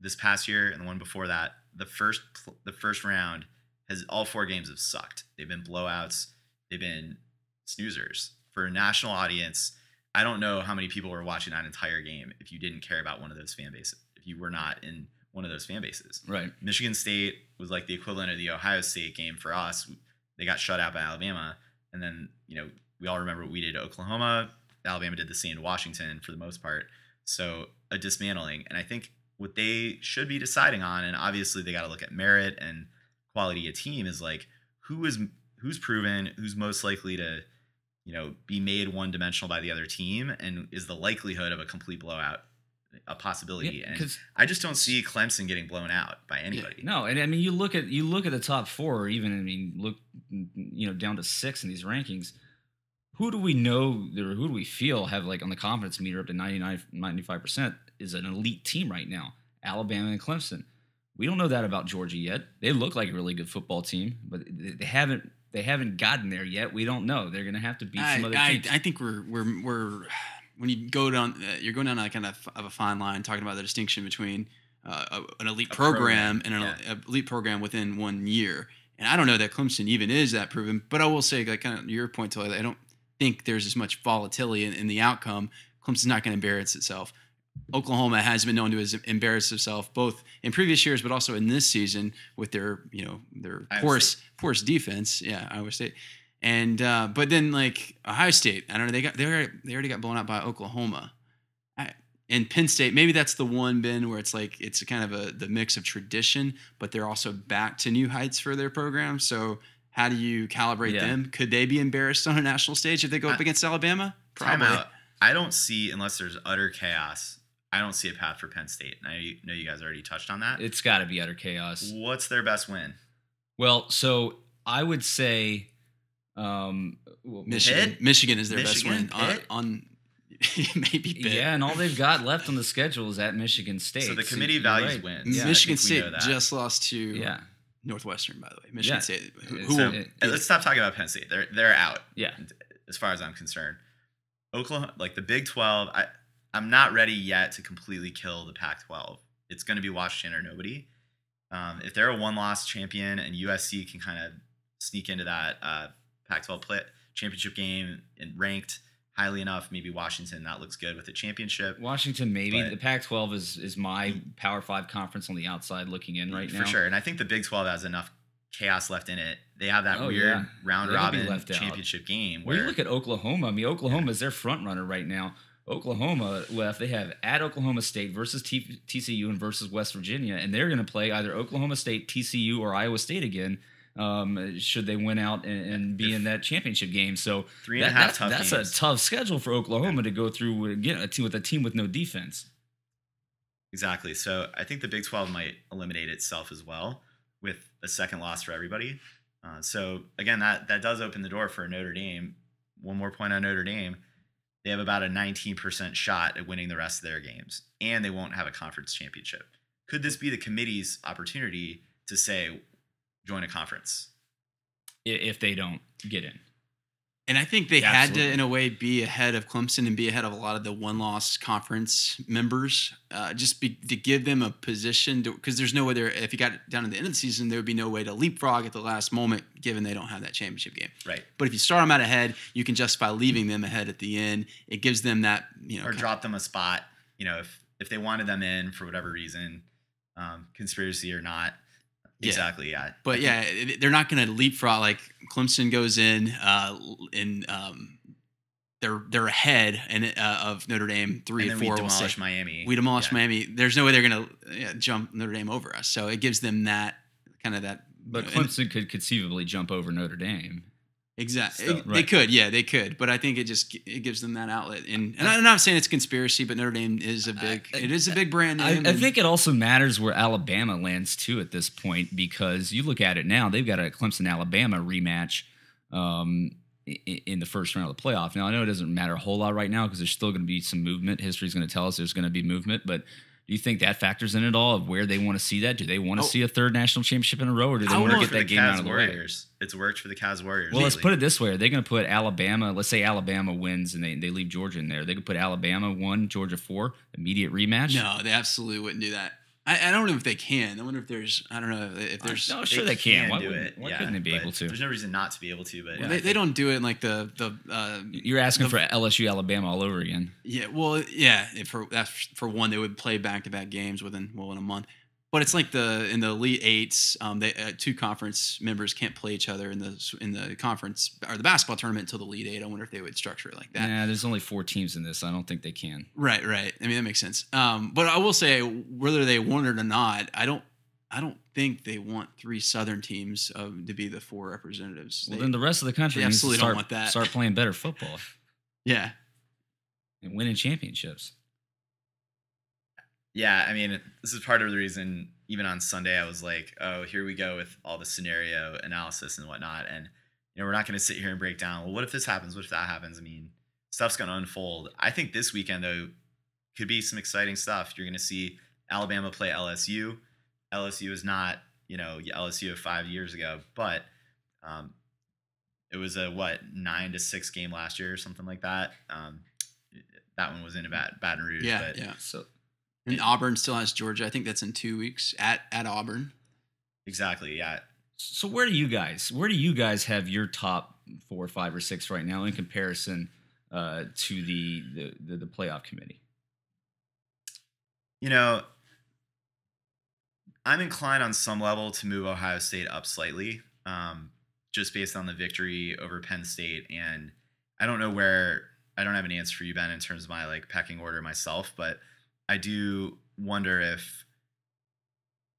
this past year and the one before that, the first the first round has all four games have sucked. They've been blowouts. They've been snoozers for a national audience. I don't know how many people were watching that entire game if you didn't care about one of those fan bases. If you were not in one of those fan bases, Right. Michigan State was like the equivalent of the Ohio State game for us. They got shut out by Alabama, and then you know we all remember what we did to Oklahoma. Alabama did the same to Washington for the most part. So a dismantling, and I think what they should be deciding on, and obviously they got to look at merit and quality of team, is like who is who's proven, who's most likely to you know be made one dimensional by the other team, and is the likelihood of a complete blowout a possibility. Yeah, and I just don't see Clemson getting blown out by anybody. No, and I mean you look at you look at the top four, or even I mean look, you know, down to six in these rankings. Who do we know or who do we feel have like on the confidence meter up to 95 percent is an elite team right now? Alabama and Clemson. We don't know that about Georgia yet. They look like a really good football team, but they haven't they haven't gotten there yet. We don't know. They're going to have to beat I, some other I, teams. I think we're we're we're when you go down uh, you're going down like kind of, of a fine line talking about the distinction between uh, a- an elite A program, program, and an yeah. elite program within one year. And I don't know that Clemson even is that proven, but I will say like kind of your point to I don't think there's as much volatility in, in the outcome. Clemson's not going to embarrass itself. Oklahoma has been known to embarrass itself both in previous years, but also in this season with their, you know, their Iowa porous, porous defense. Yeah, Iowa State. And uh, but then like Ohio State, I don't know. They got they already, they already got blown out by Oklahoma. I, and Penn State, maybe that's the one Ben where it's like it's kind of a the mix of tradition, but they're also back to new heights for their program. So how do you calibrate Yeah. them? Could they be embarrassed on a national stage if they go up I- against Alabama? Out. I don't see unless there's utter chaos. I don't see a path for Penn State. And I know you guys already touched on that. it's got to be utter chaos. What's their best win? Well, so I would say, um, well, Michigan. Pitt? Michigan is their Michigan, best win Pitt? on, on maybe Pitt. Yeah, and all they've got left on the schedule is at Michigan State. So the committee you're values right. wins. Yeah, Michigan think we know State just lost to Yeah, Northwestern, by the way. Michigan Yeah. State. Who, who So will- it- let's stop talking about Penn State. They're they're out yeah. as far as I'm concerned. Oklahoma, like the Big 12, I I'm not ready yet to completely kill the Pac-12. It's going to be Washington or nobody. Um, if they're a one-loss champion and USC can kind of sneak into that uh, Pac-12 play, championship game and ranked highly enough, maybe Washington that looks good with a championship. Washington, maybe But- the Pac-12 is is my Power Five conference on the outside looking in right for now. For sure. And I think the Big 12 has enough chaos left in it. They have that Oh, weird yeah. round They're robin left out. championship game where you look at Oklahoma, I mean, Oklahoma is their front runner right now. Oklahoma left. They have at Oklahoma State versus T- TCU and versus West Virginia, and they're going to play either Oklahoma State, TCU, or Iowa State again. Um, should they win out and, and be in that championship game? So Three and a half that's, tough that's games. a tough schedule for Oklahoma to go through again a team with a team with no defense. Exactly. So I think the Big 12 might eliminate itself as well with a second loss for everybody. Uh, so again, that that does open the door for Notre Dame. One more point on Notre Dame. They have about a 19% shot at winning the rest of their games, and they won't have a conference championship. Could this be the committee's opportunity to say, join a conference? If they don't get in, And I think they had to, in a way, be ahead of Clemson and be ahead of a lot of the one-loss conference members, uh, just be, to give them a position. Because there's no way there. If you got down to the end of the season, there would be no way to leapfrog at the last moment, given they don't have that championship game. Right. But if you start them out ahead, you can justify leaving them ahead at the end. It gives them that, you know, or drop them a spot. You know, if if they wanted them in for whatever reason, um, conspiracy or not. Yeah. Exactly. Yeah. But yeah, they're not going to leapfrog like Clemson goes in uh, and um, they're they're ahead and uh, of Notre Dame three and and, then four. we we'll say. demolish Miami. we demolish Yeah. Miami. There's no way they're going to yeah, jump Notre Dame over us. So it gives them that kind of that. but you know, and- Clemson could conceivably jump over Notre Dame. Exactly. They could, yeah, they could. But I think it just it gives them that outlet. And and I'm not saying it's conspiracy, but Notre Dame is a big. I- it is a big brand name. I and- think it also matters where Alabama lands too at this point because you look at it now, they've got a Clemson Alabama rematch um, i- i- in the first round of the playoff. Now I know it doesn't matter a whole lot right now because there's still going to be some movement. History's going to tell us there's going to be movement, but. Do you think that factors in at all of where they want to see that? Do they want to Oh. see a third national championship in a row, or do they I want to get that the game out of the way? Warriors. It's worked for the Cavs Warriors. Well, let's put it this way: Are they going to put Alabama? Let's say Alabama wins and they, they leave Georgia in there. They could put Alabama one, Georgia four, immediate rematch. no, they absolutely wouldn't do that. I, I don't know if they can. I wonder if there's. I don't know if there's. no, sure they, can. Why, do wouldn't- it. why yeah, couldn't they be able to? There's no reason not to be able to. But Well, yeah, they, they don't do it in like the the uh, You're asking the- for LSU, Alabama all over again. yeah well yeah if for that's for one they would play back to back games within well in a month but it's like the in the elite eights um, they uh, two conference members can't play each other in the in the conference or the basketball tournament until the elite eight I wonder if they would structure it like that Yeah, there's only four teams in this. I don't think they can. right right I mean that makes sense um, but I will say whether they want it or not I don't I don't think they want three Southern teams um, to be the four representatives Well, They- then the rest of the country they needs to absolutely start, don't want that. start playing better football yeah and winning championships. Yeah, I mean, this is part of the reason. Even on Sunday, I was like, "Oh, here we go with all the scenario analysis and whatnot." And you know, we're not going to sit here and break down. Well, what if this happens? What if that happens? I mean, stuff's going to unfold. I think this weekend though could be some exciting stuff. You're going to see Alabama play LSU. LSU is not, you know, LSU of five years ago, but um, it was a what nine to six game last year or something like that. Um, that one was in Bat- Baton Rouge. Yeah, but yeah. So And Auburn still has Georgia. I think that's in two weeks at at Auburn. exactly. Yeah, So where do you guys where do you guys have your top four, five, or six right now in comparison uh, to the, the the the playoff committee? you know, I'm inclined on some level to move Ohio State up slightly, um, just based on the victory over Penn State. And I don't know where I don't have an answer for you, Ben, in terms of my like pecking order myself, but I do wonder if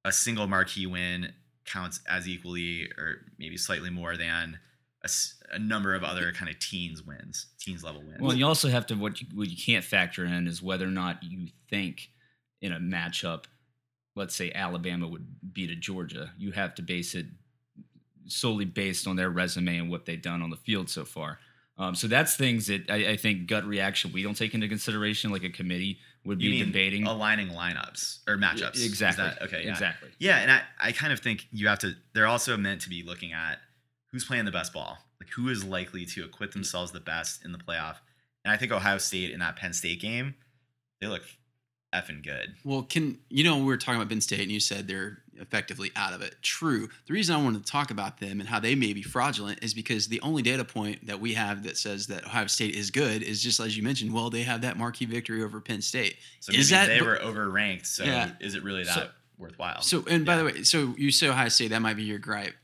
a single marquee win counts as equally or maybe slightly more than a number of other kind of teens wins, teens level wins. Well, you also have to what you, what you can't factor in is whether or not you think in a matchup, let's say Alabama would beat a Georgia. You have to base it solely based on their resume and what they've done on the field so far. Um, so that's things that I, I think gut reaction we don't take into consideration, like a committee would you be mean debating. aligning lineups or matchups? Is Exactly. that- okay. Yeah. Exactly. Yeah, and I, I kind of think you have to. They're also meant to be looking at who's playing the best ball, like who is likely to acquit mm. themselves the best in the playoff. And I think Ohio State in that Penn State game, they look effing good. Well, can you know we were talking about Penn State and you said they're effectively out of it. True. The reason I wanted to talk about them and how they may be fraudulent is because the only data point that we have that says that Ohio State is good is just as you mentioned. Well, they have that marquee victory over Penn State. So Is maybe that- they were overranked? So Yeah. is it really that So- worthwhile? So, and by Yeah. the way, so you say Ohio State, that might be your gripe.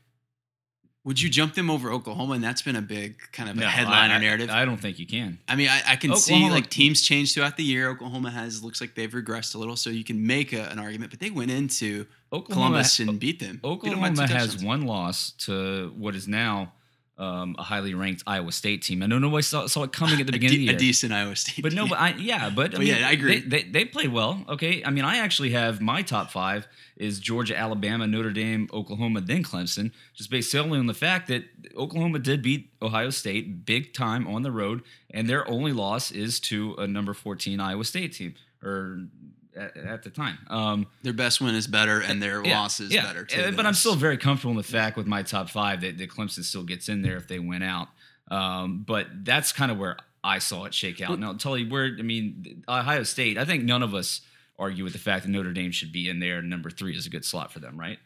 Would you jump them over Oklahoma? And that's been a big kind of a No, headliner I- I- narrative. I don't think you can. I mean, I, I can see like teams change throughout the year. Oklahoma has looks like they've regressed a little, so you can make a, an argument. But they went into Oklahoma, Columbus and beat them. Beat them Oklahoma has one loss to what is now um, a highly ranked Iowa State team. I know nobody saw, saw it coming at the beginning de- of the a decent Iowa State. But no, but I yeah, but, I But mean, yeah, I agree. They, they they played well. Okay, I mean, I actually have my top five is Georgia, Alabama, Notre Dame, Oklahoma, then Clemson, just based solely on the fact that Oklahoma did beat Ohio State big time on the road, and their only loss is to a number fourteen Iowa State team or. At, at the time, um, their best win is better, and their yeah, loss is yeah. better too. But I'm still very comfortable in the fact with my top five that, that Clemson still gets in there if they win out. Um, but that's kind of where I saw it shake out. Now, Tully, where I mean, Ohio State. I think none of us argue with the fact that Notre Dame should be in there. Number three is a good slot for them, right?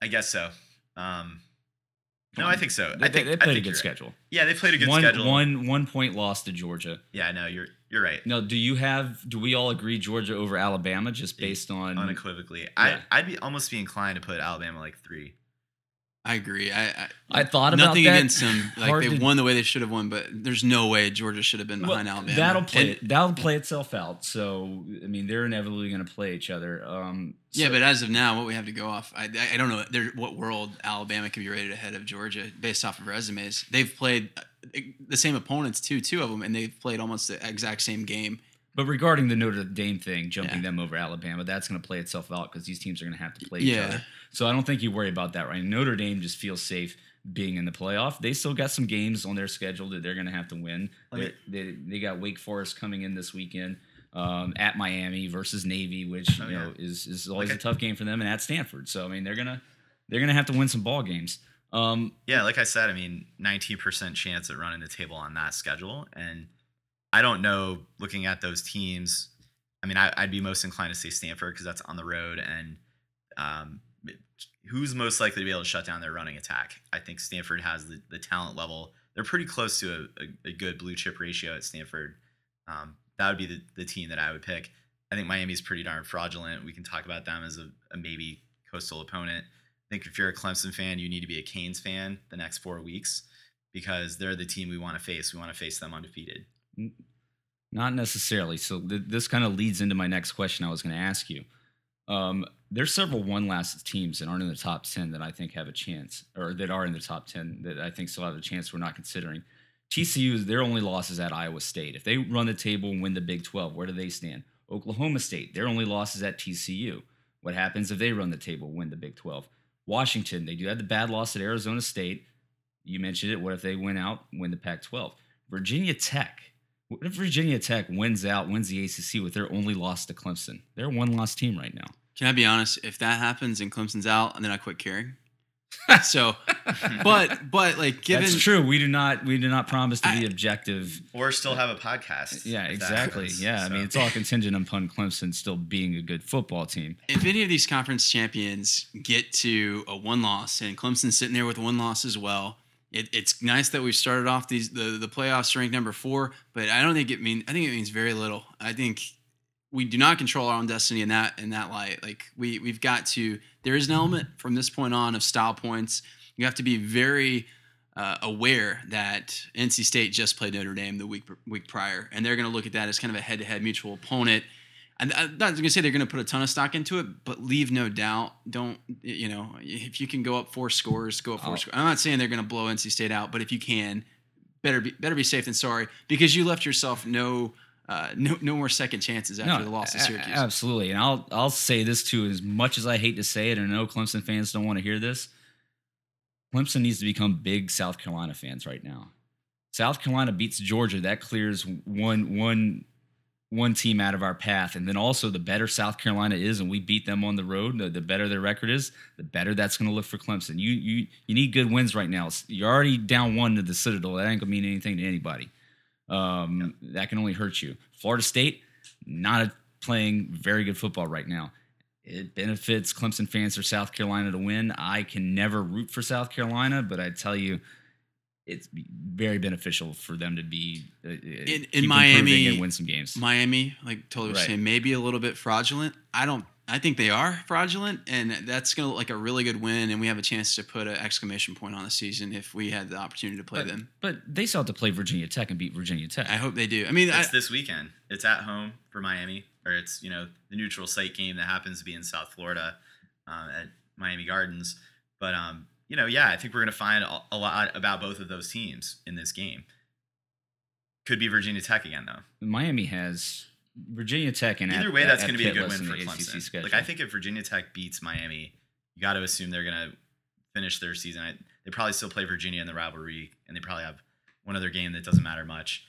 I guess so. Um, no, I think so. They, I think they I played a good you're right. schedule. Yeah, they played a good one, schedule. one one point loss to Georgia. Yeah, no, you're you're right. Now, do you have? Do we all agree Georgia over Alabama just based on? Unequivocally, Yeah. I I'd be almost be inclined to put Alabama like three. I agree. I, I, I thought about nothing that. against them. Like Hard they to- won the way they should have won, but there's no way Georgia should have been Well, behind Alabama. That'll play. And- that'll play itself out. So I mean, they're inevitably going to play each other. Um, Yeah, but as of now, what we have to go off, I, I don't know what world Alabama could be rated ahead of Georgia based off of resumes. They've played the same opponents too, two of them, and they've played almost the exact same game. But regarding the Notre Dame thing, jumping Yeah. them over Alabama, that's going to play itself out because these teams are going to have to play each other. So I don't think you worry about that, right? Notre Dame just feels safe being in the playoff. They still got some games on their schedule that they're going to have to win. Let They, they, they got Wake Forest coming in this weekend um, at Miami versus Navy, which Oh, you know yeah. is is always Okay. a tough game for them, and at Stanford. So I mean, they're gonna they're gonna have to win some ball games. Um, Yeah, like I said, I mean, 19% chance at running the table on that schedule. And I don't know, looking at those teams, I mean, I, I'd be most inclined to say Stanford because that's on the road. And um, who's most likely to be able to shut down their running attack? I think Stanford has the, the talent level. They're pretty close to a, a, a good blue chip ratio at Stanford. Um, that would be the, the team that I would pick. I think Miami's pretty darn fraudulent. We can talk about them as a, a maybe coastal opponent. Think if you're a Clemson fan, you need to be a Canes fan the next four weeks because they're the team we want to face. We want to face them undefeated. Not necessarily. So th- this kind of leads into my next question I was going to ask you. Um, there's several one last teams that aren't in the top 10 that I think have a chance, or that are in the top 10 that I think still have a chance we're not considering. TCU, their only loss is at Iowa State. If they run the table and win the Big 12, where do they stand? Oklahoma State, their only loss is at TCU. What happens if they run the table, win the Big 12? Washington, they do have the bad loss at Arizona State. You mentioned it. What if they win out, win the Pac 12? Virginia Tech. What if Virginia Tech wins out, wins the ACC with their only loss to Clemson? They're a one loss team right now. Can I be honest? If that happens and Clemson's out, and then I quit caring. so, but but like given That's true. We do not we do not promise to be I- objective. Or still have a podcast. Yeah, exactly. happens. Yeah, I mean it's all contingent upon Clemson still being a good football team. if any of these conference champions get to a one loss and Clemson's sitting there with one loss as well, it, it's nice that we've started off these the, the playoffs ranked number four, but I don't think it mean I think it means very little. I think we do not control our own destiny in that in that light. Like we we've got to there is an element from this point on of style points. You have to be very uh, aware that NC State just played Notre Dame the week week prior, and they're going to look at that as kind of a head to head mutual opponent. And I'm not going to say they're going to put a ton of stock into it, but leave no doubt. Don't you know if you can go up four scores, go up four Oh. scores. I'm not saying they're going to blow NC State out, but if you can, better be better be safe than sorry because you left yourself no uh, no no more second chances after the loss to Syracuse. Absolutely. And I'll I'll say this too, as much as I hate to say it, and I know Clemson fans don't want to hear this. Clemson needs to become big South Carolina fans right now. South Carolina beats Georgia. That clears one one one team out of our path. And then also the better South Carolina is and we beat them on the road, the, the better their record is, the better that's going to look for Clemson. You you you need good wins right now. You're already down one to the Citadel. That ain't going to mean anything to anybody. Um, That can only hurt you. Florida State, not a, playing very good football right now. It benefits Clemson fans for South Carolina to win. I can never root for South Carolina, but I tell you, it's very beneficial for them to be uh, in, in in Miami and win some games. Miami, like totally Right. saying, maybe a little bit fraudulent. I don't. I think they are fraudulent, and that's going to look like a really good win. And we have a chance to put an exclamation point on the season if we had the opportunity to play but, them. but they still have to play Virginia Tech and beat Virginia Tech. I hope they do. I mean, I, It's this weekend. It's at home for Miami, or it's you know the neutral site game that happens to be in South Florida um, at Miami Gardens. But um, you know, yeah, I think we're gonna find a, a lot about both of those teams in this game. Could be Virginia Tech again though. Miami has Virginia Tech and Either at- way, that's going to be a good win for Clemson. Like I think if Virginia Tech beats Miami, you got to assume they're going to finish their season. I, they probably still play Virginia in the rivalry, and they probably have one other game that doesn't matter much.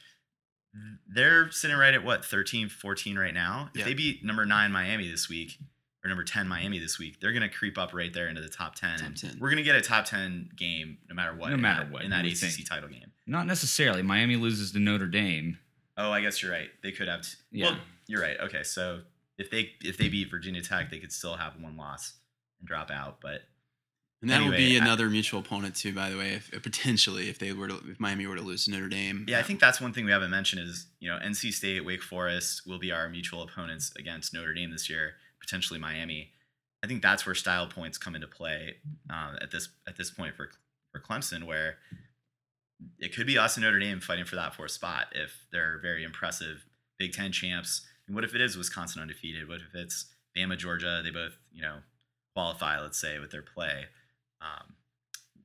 They're sitting right at what 13, 14 right now. If Yeah. they beat number nine Miami this week or number ten Miami this week, they're going to creep up right there into the top ten. Top 10. We're going to get a top ten game no matter what. No in matter that- what, in that you would ACC think. title game. not necessarily. Miami loses to Notre Dame. Oh, I guess you're right. They could have. T- Yeah. Well, you're right. Okay, so if they if they beat Virginia Tech, they could still have one loss and drop out. But and that would anyway, be I- another mutual opponent too. By the way, if, if potentially if they were to, if Miami were to lose to Notre Dame, yeah, I think that's one thing we haven't mentioned is you know NC State, Wake Forest will be our mutual opponents against Notre Dame this year, potentially Miami. I think that's where style points come into play um, at this at this point for for Clemson, where it could be us and Notre Dame fighting for that fourth spot if they're very impressive Big Ten champs. And what if it is Wisconsin undefeated? What if it's Bama, Georgia? They both you know qualify, let's say, with their play. Um,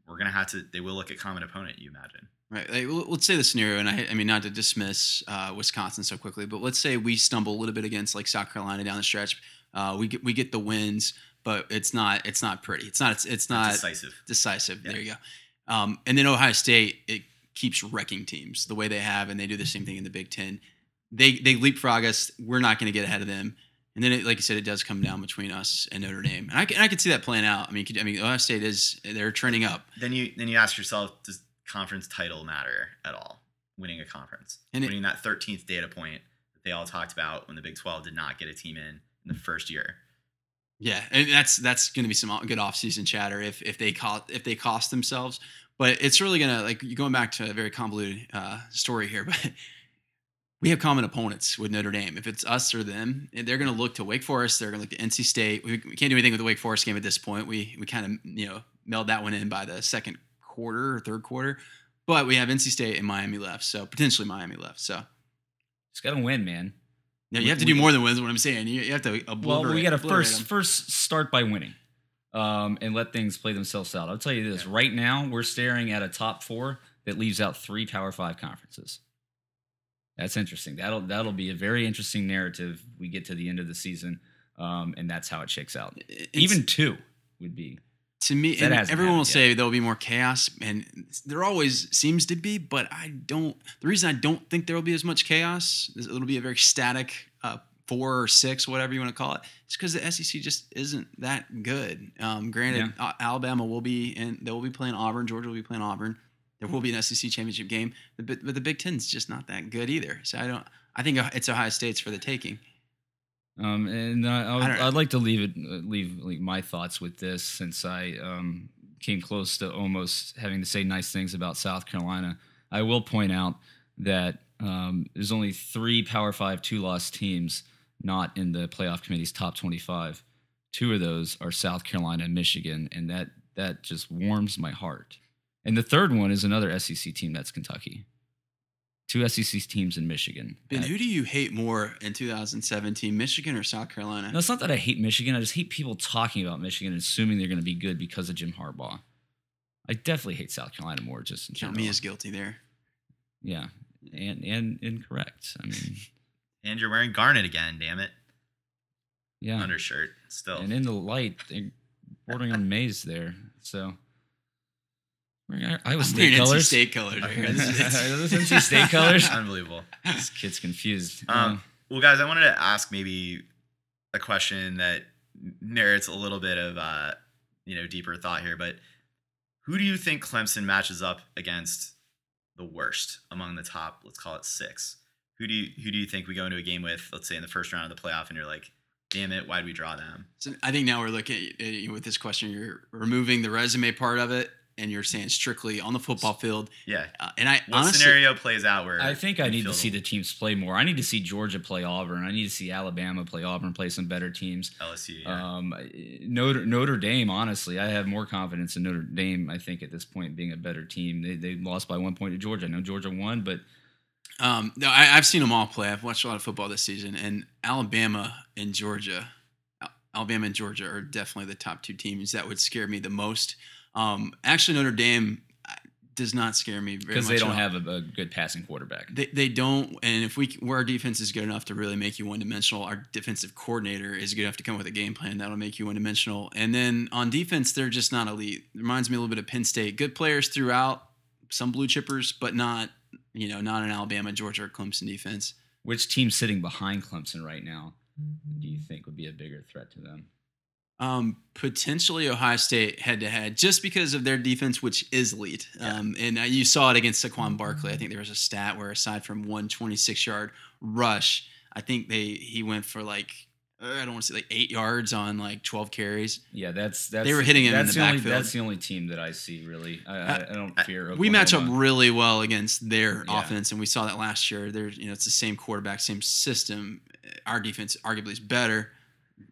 we're gonna have to. They will look at common opponent. You imagine. Right. Like, let's say the scenario, and I, I mean, not to dismiss uh, Wisconsin so quickly, but let's say we stumble a little bit against like South Carolina down the stretch. Uh, we get we get the wins, but it's not it's not pretty. It's not it's, it's not decisive. decisive. Yeah. There you go. Um, and then Ohio State, it keeps wrecking teams the way they have, and they do the same thing in the Big Ten. They they leapfrog us. We're not going to get ahead of them. And then, it, like you said, it does come down between us and Notre Dame, and I can, I could see that playing out. I mean, could, I mean, Ohio State is they're trending up, Then you then you ask yourself, does conference title matter at all? Winning a conference, And it- winning that 13th data point that they all talked about when the Big 12 did not get a team in in the first year. Yeah, and that's that's going to be some good off-season chatter if if they cost if they cost themselves. But it's really going to like going back to a very convoluted uh, story here, but we have common opponents with Notre Dame. If it's us or them, they're going to look to Wake Forest. They're going to look to NC State. We, we can't do anything with the Wake Forest game at this point. We we kind of you know mailed that one in by the second quarter or third quarter. But we have NC State and Miami left, so potentially Miami left. So Just got to win, man. Yeah, you have to do more than wins. What I'm saying, you, you have to Well, we got to first them. first start by winning, um, and let things play themselves out. I'll tell you this: right now, we're staring at a top four that leaves out three Power Five conferences. That's interesting. That'll that'll be a very interesting narrative. We get to the end of the season, um, and that's how it shakes out. It's- Even two would be. To me, That and everyone will happened say there'll be more chaos, and there always seems to be. But I don't. The reason I don't think there will be as much chaos is it'll be a very static uh, four or six, whatever you want to call it. It's because the SEC just isn't that good. Um, granted, uh, Alabama will be and they will be playing Auburn. Georgia will be playing Auburn. There will be an SEC championship game, but, but the Big Ten's just not that good either. So I don't. I think it's Ohio State's for the taking. Um, and I, I would, like to leave it leave like my thoughts with this since I um, came close to almost having to say nice things about South Carolina. I will point out that um, there's only three Power Five two loss teams not in the playoff committee's top 25. Two of those are South Carolina and Michigan, and that that just warms my heart. And the third one is another SEC team that's Kentucky. Two SEC teams in Michigan. Ben, who do you hate more in 2017, Michigan or South Carolina? No, it's not that I hate Michigan. I just hate people talking about Michigan and assuming they're going to be good because of Jim Harbaugh. I definitely hate South Carolina more, just in Count general. me as guilty there. yeah, and and incorrect. I mean, And you're wearing garnet again, damn it. yeah, Undershirt still. and in the light, bordering on maize there. So, wearing Iowa I'm State wearing NC colors. State colors. right here. Are This is- those NC State colors? Unbelievable. this kid's confused. Um, well, guys, I wanted to ask maybe a question that merits a little bit of uh, you know deeper thought here. But who do you think Clemson matches up against the worst among the top? Let's call it six. Who do you who do you think we go into a game with? Let's say in the first round of the playoff, and you're like, damn it, why would we draw them? So I think now we're looking at, with this question. You're removing the resume part of it, and you're saying strictly on the football field. Yeah. Uh, and I What honestly, scenario plays out where I think I need to see the the teams play more. I need to see Georgia play Auburn. I need to see Alabama play Auburn, play some better teams. LSU? Yeah. Um, Notre Notre Dame, honestly, I have more confidence in Notre Dame. I think at this point being a better team. They they lost by one point to Georgia. I know Georgia won, but um, no, I, I've seen them all play. I've watched a lot of football this season, and Alabama and Georgia, Alabama and Georgia are definitely the top two teams that would scare me the most. Um, actually, Notre Dame uh, does not scare me very because much they don't have a, a good passing quarterback. They, they don't, and if we where our defense is good enough to really make you one dimensional, our defensive coordinator is good enough to come up with a game plan that'll make you one dimensional. And then on defense, they're just not elite. It reminds me a little bit of Penn State. Good players throughout, some blue chippers, but not you know not an Alabama, Georgia, or Clemson defense. Which team sitting behind Clemson right now do you think would be a bigger threat to them? Um, potentially Ohio State head to head, just because of their defense, which is elite. Um, and uh, you saw it against Saquon Barkley. I think there was a stat where aside from one 26 yard rush, I think they he went for like uh, I don't want to say like eight yards on like 12 carries. Yeah, that's that's They were hitting him in that's the only, backfield. That's the only team that I see really. I, I, I don't fear. We match up really well against their Yeah. offense, and we saw that last year. There's you know it's the same quarterback, same system. Our defense arguably is better.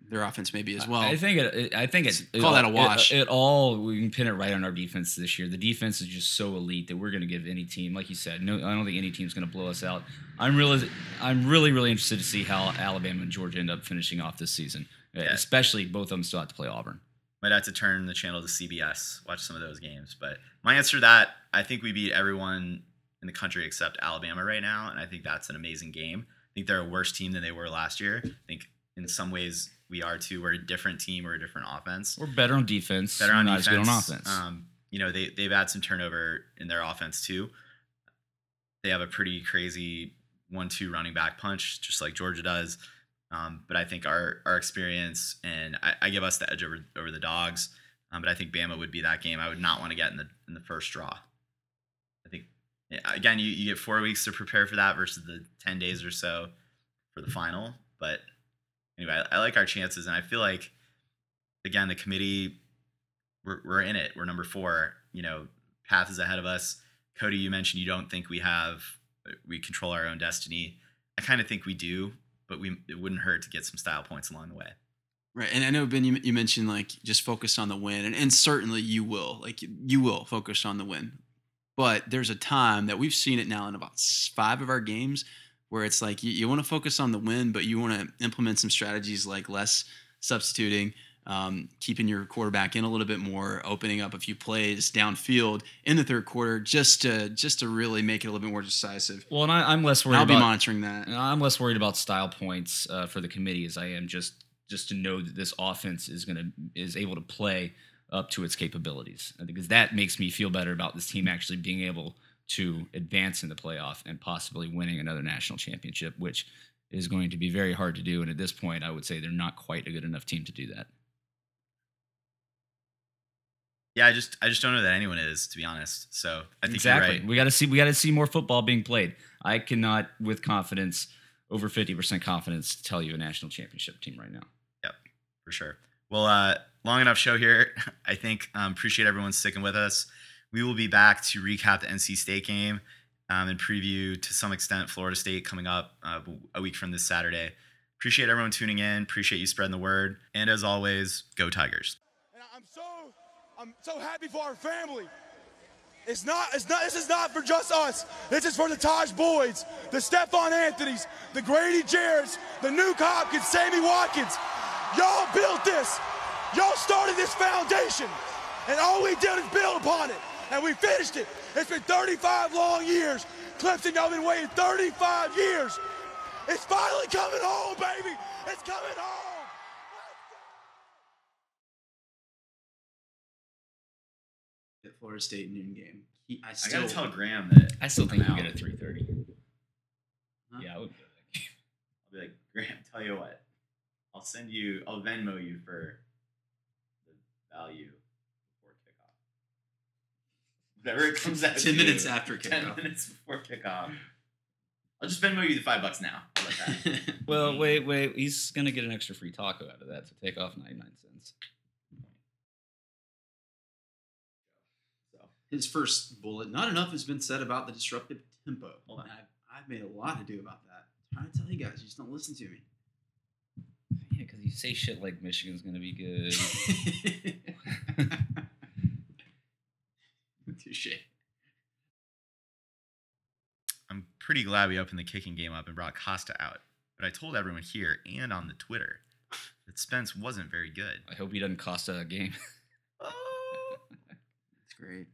Their offense maybe as well. I think it. it- I think it. Call it, that a wash. It, it all we can pin it right on our defense this year. The defense is just so elite that we're going to give any team, like you said, no. I don't think any team's going to blow us out. I'm really, I'm really, really interested to see how Alabama and Georgia end up finishing off this season. Uh, Yeah. Especially both of them still have to play Auburn. might have to turn the channel to CBS, watch some of those games. But my answer to that, I think we beat everyone in the country except Alabama right now, and I think that's an amazing game. I think they're a worse team than they were last year. I think in some ways we are too. We're a different team. We're a different offense. We're better on defense. Better on not defense. as good on offense. Um, you know, they they've had some turnover in their offense too. They have a pretty crazy one-two running back punch, just like Georgia does. Um, but I think our our experience and I, I give us the edge over over the dogs. Um, but I think Bama would be that game. I would not want to get in the in the first draw. I think again, you, you get four weeks to prepare for that versus the ten days or so for the final. But anyway, I, I like our chances, and I feel like again the committee we're, we're in it. We're number four. You know, path is ahead of us. Cody, you mentioned you don't think we have we control our own destiny. I kind of think we do, but we it wouldn't hurt to get some style points along the way. Right, and I know Ben, you, you mentioned like just focus on the win, and, and certainly you will, like you will focus on the win. But there's a time that we've seen it now in about five of our games where it's like you, you want to focus on the win, but you want to implement some strategies like less substituting, um, keeping your quarterback in a little bit more, opening up a few plays downfield in the third quarter, just to just to really make it a little bit more decisive. Well, and I, I'm less worried I'll be monitoring that. I'm less worried about style points uh, for the committee as I am just just to know that this offense is gonna is able to play up to its capabilities because that makes me feel better about this team actually being able to advance in the playoff and possibly winning another national championship, which is going to be very hard to do. And at this point, I would say they're not quite a good enough team to do that. Yeah, I just I just don't know that anyone is, to be honest. So I think exactly. you're right. We got to see we got to see more football being played. I cannot, with confidence, over fifty percent confidence, tell you a national championship team right now. Yep, for sure. Well, uh, long enough show here. I think um, appreciate everyone sticking with us. We will be back to recap the NC State game um, and preview to some extent Florida State coming up uh, a week from this Saturday. Appreciate everyone tuning in. Appreciate you spreading the word. And as always, go Tigers. And I'm so I'm so happy for our family. It's not, it's not, this is not for just us. This is for the Tajh Boyds, the Stephone Anthony's, the Grady Jarrett's, the Nuke Hopkins, Sammy Watkins. Y'all built this. Y'all started this foundation. And all we did is build upon it. And we finished it. It's been 35 long years. Clemson, y'all been waiting 35 years. It's finally coming home, baby. It's coming home. At Florida State noon game. He, I I still gotta tell Graham that I still think I'm we out. get a three thirty. Huh? Yeah, I would. I'll be like, Graham, tell you what, I'll send you, I'll Venmo you for the value before kickoff. Whatever it comes out. 10 to, minutes after kickoff. Ten minutes before kickoff. I'll just Venmo you the five bucks now. That? Well, wait, wait. He's gonna get an extra free taco out of that to take off ninety nine cents. so, His first bullet. Not enough has been said about the disruptive tempo. Hold on. I've, I've made a lot to do about that. I'm trying to tell you guys, you just don't listen to me. Yeah, because you say shit like Michigan's gonna be good. Touche. I'm pretty glad we opened the kicking game up and brought Costa out. But I told everyone here and on the Twitter that Spence wasn't very good. I hope he doesn't cost a game. Oh. It's great.